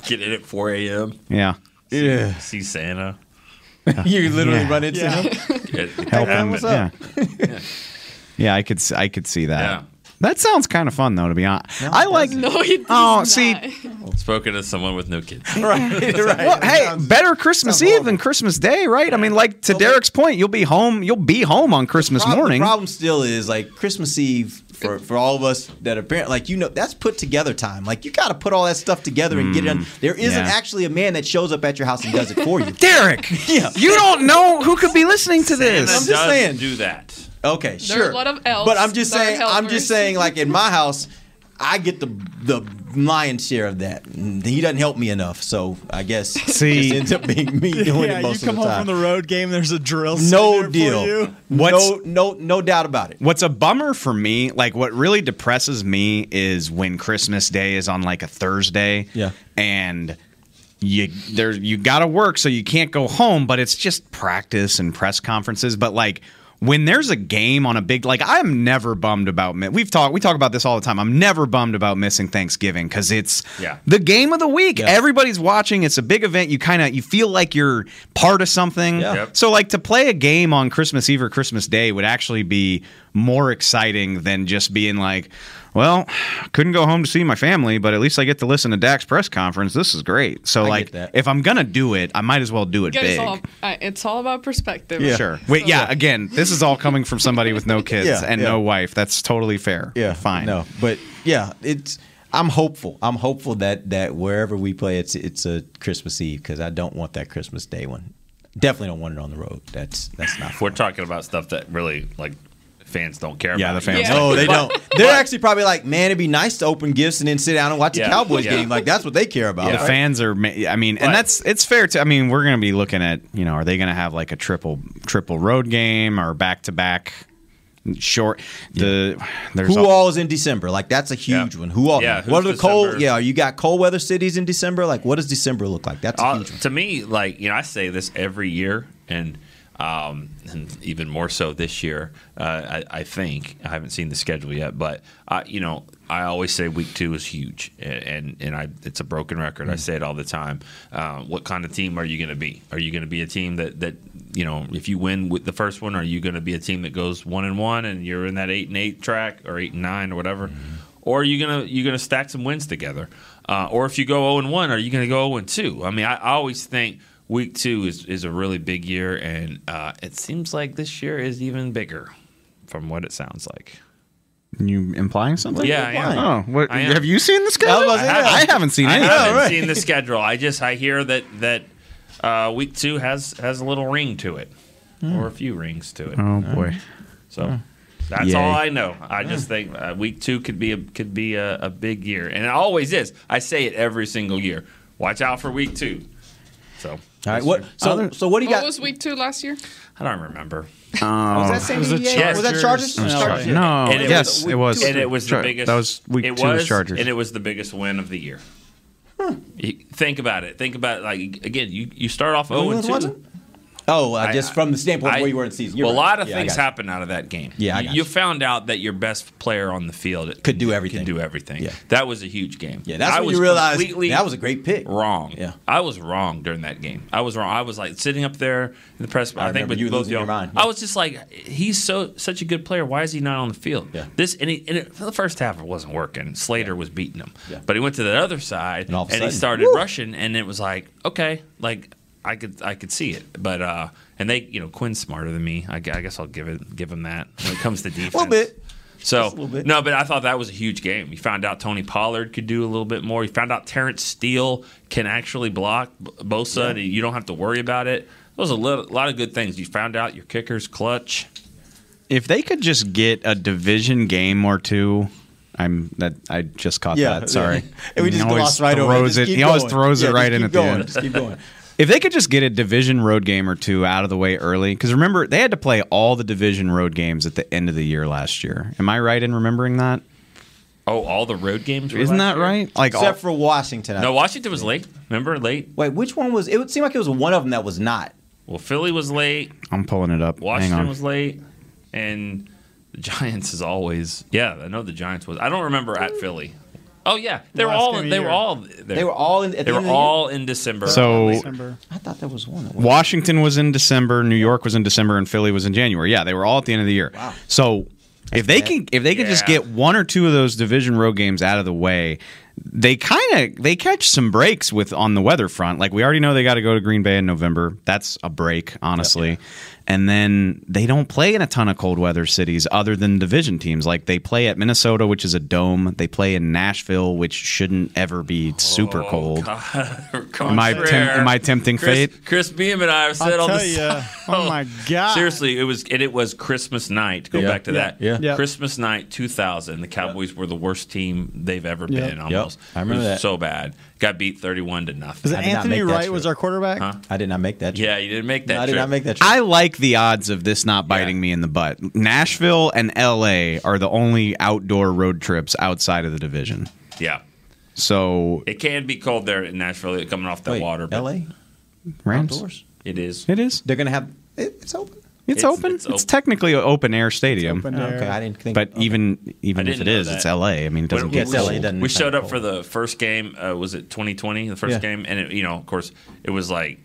Get in at 4 a.m. Yeah. Yeah, See Santa. you literally Yeah. run into Yeah. him. <laughs> Get- Help him. what's yeah. up? <laughs> yeah, I could s- I could see that. Yeah. That sounds kind of fun though, to be honest. I like. no, it Oh, does see, not. Spoken as someone with no kids. <laughs> right, right. Well, hey, better Christmas Eve than Christmas Day, right? I mean, like to Derek's point, you'll be home. You'll be home on Christmas Prob- morning. The problem still is like Christmas Eve for, for all of us that are parent, like you know that's put together time. Like you got to put all that stuff together and get it done. There isn't Mm, yeah. actually a man that shows up at your house and does it for you. <laughs> Derek, <laughs> Yeah. you don't know who could be listening to Santa this. I'm just does saying. do that. Okay, are sure. a lot of elves but I'm just saying. I'm just saying. Like in my house, I get the the lion's share of that. He doesn't help me enough, so I guess See- it ends up being me <laughs> doing yeah, it you most come of the home time. from the road game. There's a drill. no deal. you. What's- no, no, no doubt about it. What's a bummer for me, like what really depresses me is when Christmas Day is on like a Thursday. Yeah. And you there you gotta work so you can't go home, but it's just practice and press conferences. But like when there's a game on a big like I'm never bummed about we've talked we talk about this all the time. I'm never bummed about missing Thanksgiving because it's Yeah. the game of the week. Everybody's watching. It's a big event. You kind of you feel like you're part of something. Yeah. Yep. So like to play a game on Christmas Eve or Christmas Day would actually be more exciting than just being like, well, couldn't go home to see my family, but at least I get to listen to Dak's press conference. This is great. So I like that. if I'm gonna do it, I might as well do it Again, big. it's all, uh, it's all about perspective. Sure. Wait, yeah, again, this is all coming from somebody with no <laughs> kids Yeah, and yeah. no wife. That's totally fair. Yeah, Fine. No, but yeah, it's. I'm hopeful. I'm hopeful that that wherever we play, it's it's a Christmas Eve because I don't want that Christmas Day one. Definitely don't want it on the road. That's that's not. We're talking about stuff that really like fans don't care Yeah, about. the fans Yeah. No, they <laughs> But- don't. They're actually probably like, man, it'd be nice to open gifts and then sit down and watch Yeah, the Cowboys yeah. game. Like that's what they care about. The right? fans are, I mean, and Right. that's it's fair to. I mean, we're going to be looking at, you know, are they going to have like a triple triple road game or back to back short? The <sighs> there's Who all, all is in December? Like that's a huge Yeah. one. Who all? Yeah, what are who's the cold? Yeah, you got cold weather cities in December. Like what does December look like? That's a Uh, huge one. to me, like you know, I say this every year, and um, and even more so this year. Uh, I, I think I haven't seen the schedule yet, but uh, you know, I always say week two is huge, and and, I it's a broken record. Mm. I say it all the time. Uh, what kind of team are you going to be? Are you going to be a team that that you know, if you win with the first one, are you going to be a team that goes one and one, and you're in that eight and eight track, or eight and nine, or whatever? Mm-hmm. Or are you gonna you gonna stack some wins together? Uh, or if you go zero and one, are you gonna go zero and two? I mean, I, I always think week two is, is a really big year, and uh, it seems like this year is even bigger, from what it sounds like. you implying something? Yeah, I am. Oh, what, I am. have you seen the schedule? I was about to say, I, haven't seen I haven't Oh, right. seen the schedule. I just I hear that that uh, week two has has a little ring to it, or a few rings to it. Oh boy. So that's Yay. all I know. I just think uh, week two could be a could be a, a big year, and it always is. I say it every single year. Watch out for week two. So All right. What? So so what do you What got? was week two last year? I don't remember. Um, <laughs> was that San was the Diego? Chargers. Was that Chargers? No, Chargers. right. No, And it yes, was- it was. and it was the Char- biggest. That was week it two was was, Chargers. and it was the biggest win of the year. You- think about it. Think about it. Like again, you you start off zero and England two. Oh, uh, I- just from the standpoint of I- where you were in season. Well, a lot of Yeah, things happened out of that game. Yeah, I you, you found out that your best player on the field Could do everything. Could do everything. Yeah. that was a huge game. Yeah, that's I when was you realize completely that was a great pick. wrong. Yeah. I was wrong during that game. I was wrong. I was like sitting up there in the press. I I, think with you both your mind. I was just like, he's so such a good player. Why is he not on the field? Yeah. This and, he, and it, for the first half it wasn't working. Slater was beating him. Yeah. But he went to the other side And all of a he sudden, started woo! rushing, and it was like, okay, like I could I could see it. But uh, and they, you know, Quinn's smarter than me. I, I guess I'll give it give him that when it comes to <laughs> defense. A little bit. So Just a little bit. no, but I thought that was a huge game. You found out Tony Pollard could do a little bit more. You found out Terence Steele can actually block Bosa. and You don't have to worry about it. Those are a lot, lot of good things. You found out your kicker's clutch. if they could just get a division game or two. I'm that I just caught Yeah, that. Sorry, yeah. <laughs> And we He just always glossed right over it. throws Just it. keep He always throws Yeah, it right in keep at the end. Just keep going. <laughs> If they could just get a division road game or two out of the way early, because remember they had to play all the division road games at the end of the year last year. Am I right in remembering that? Oh, all the road games. were Isn't last that year? right? Like all, Except for Washington. I No, Washington was late. Remember, late. Wait, which one was? It would seem like it was one of them that was not. Well, Philly was late. I'm pulling it up. Hang Washington on. was late, and the <laughs> Giants is always. Yeah, I know the Giants was. I don't remember at Philly. Oh yeah, they were all. game They were all. They were all in. They were end of the all in December. So- December. I thought there was one. That was Washington was in December, New York was in December, and Philly was in January. Yeah, they were all at the end of the year. Wow. So if they can if they can just get one or two of those division road games out of the way, they kind of they catch some breaks with on the weather front. Like we already know they got to go to Green Bay in November. That's a break, honestly. And then they don't play in a ton of cold weather cities other than division teams. Like they play at Minnesota, which is a dome. They play in Nashville, which shouldn't ever be super oh, cold. <laughs> Am I tem- am I tempting Chris, fate? Chris Beam and I have said I'll all tell this. ya. <laughs> Oh my god! Seriously, it was and it was Christmas night. Go Yeah. back to Yeah. that. Yeah. Yeah. Christmas night 2000. The Cowboys were the worst team they've ever Yeah. been almost else. I remember it was that. so bad. Got beat thirty-one to nothing. Was it I did not Anthony make that Wright was our quarterback? Huh? I did not make that. Trip. Yeah, you didn't make that. No, I did trip. not make that. Trip. I like the odds of this not biting me in the butt. Nashville and LA are the only outdoor road trips outside of the division. Yeah, So it can be cold there in Nashville, coming off the Wait, water. but L.A. Rams, outdoors. It is. it is. They're gonna have. It, it's open. It's, It's- open. it's It's, open. technically an open air stadium. Open air. okay, I didn't think. But okay. even even if didn't it know is, it's. LA. I mean, it doesn't When- get Yeah, LA, cold. doesn't We showed up cold. for the first game. Uh, was it 2020? The first Yeah. game, and it, you know, of course, it was like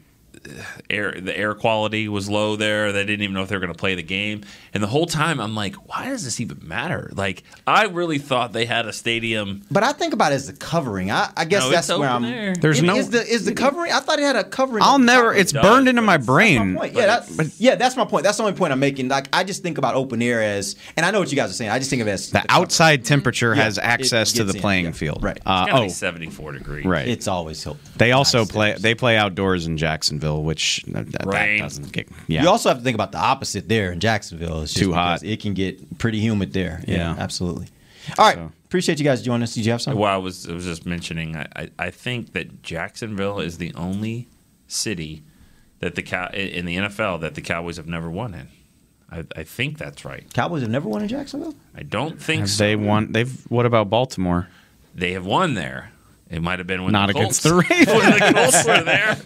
air. The air quality was low there. They didn't even know if they were going to play the game. And the whole time, I'm like, why does this even matter? Like, I really thought they had a stadium. But I think about it as the covering. I, I guess No, that's where I'm. air. There's It- no- is the is the covering. I thought it had a covering. I'll never. It's does, burned into but my it's- brain. Point. Yeah, that's, yeah, that's my point. That's the only point I'm making. Like, I just think about open air as, and I know what you guys are saying. I just think of it as The outside temperature Yeah, has it access to the in, playing yeah, field. right. Uh, It's oh, be 74 degrees. right. It's always help. They also play. They play outdoors in Jacksonville, which uh, that, that doesn't get. Yeah. You also have to think about the opposite there in Jacksonville. It's just Too hot. It can get pretty humid there. Yeah, Yeah. absolutely. All right. So- Appreciate you guys joining us. Did you have something? Well, I was, I was just mentioning, I, I, I think that Jacksonville is the only city that the cow in the NFL that the Cowboys have never won in. I, I think that's right. Cowboys have never won in Jacksonville. I don't think Have so. they won? They've. What about Baltimore? They have won there. It might have been when Not the against Colts, the Ravens. <laughs> when the Colts were there.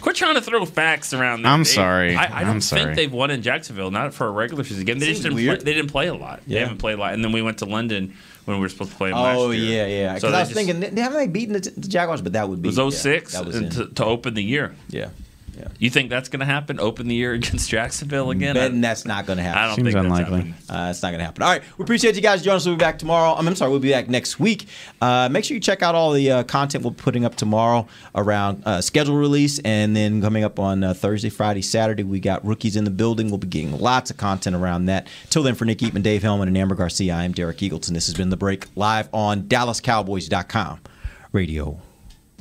Quit trying to throw facts around. There, I'm Dave. sorry. I, I don't I'm sorry. think they've won in Jacksonville. Not for a regular season game. They just didn't. Play, they didn't play a lot. They haven't played a lot. And then we went to London when we were supposed to play them last Oh year. yeah, yeah. Because So I was just- thinking, haven't they beaten the, the Jaguars? But that would be It was 06 Yeah, that was in- to, to open the year. yeah. Yeah. You think that's going to happen? Open the year against <laughs> Jacksonville again? Betting that's not going to happen. I don't Seems think unlikely. that's. Uh, it's not going to happen. All right. We appreciate you guys joining us. We'll be back tomorrow. I'm, I'm sorry. We'll be back next week. Uh, make sure you check out all the uh, content we're putting up tomorrow around uh, schedule release. And then coming up on uh, Thursday, Friday, Saturday, we got rookies in the building. We'll be getting lots of content around that. Till then, for Nick Eatman, Dave Helman, and Amber Garcia, I am Derek Eagleton. This has been The Break live on DallasCowboys.com radio.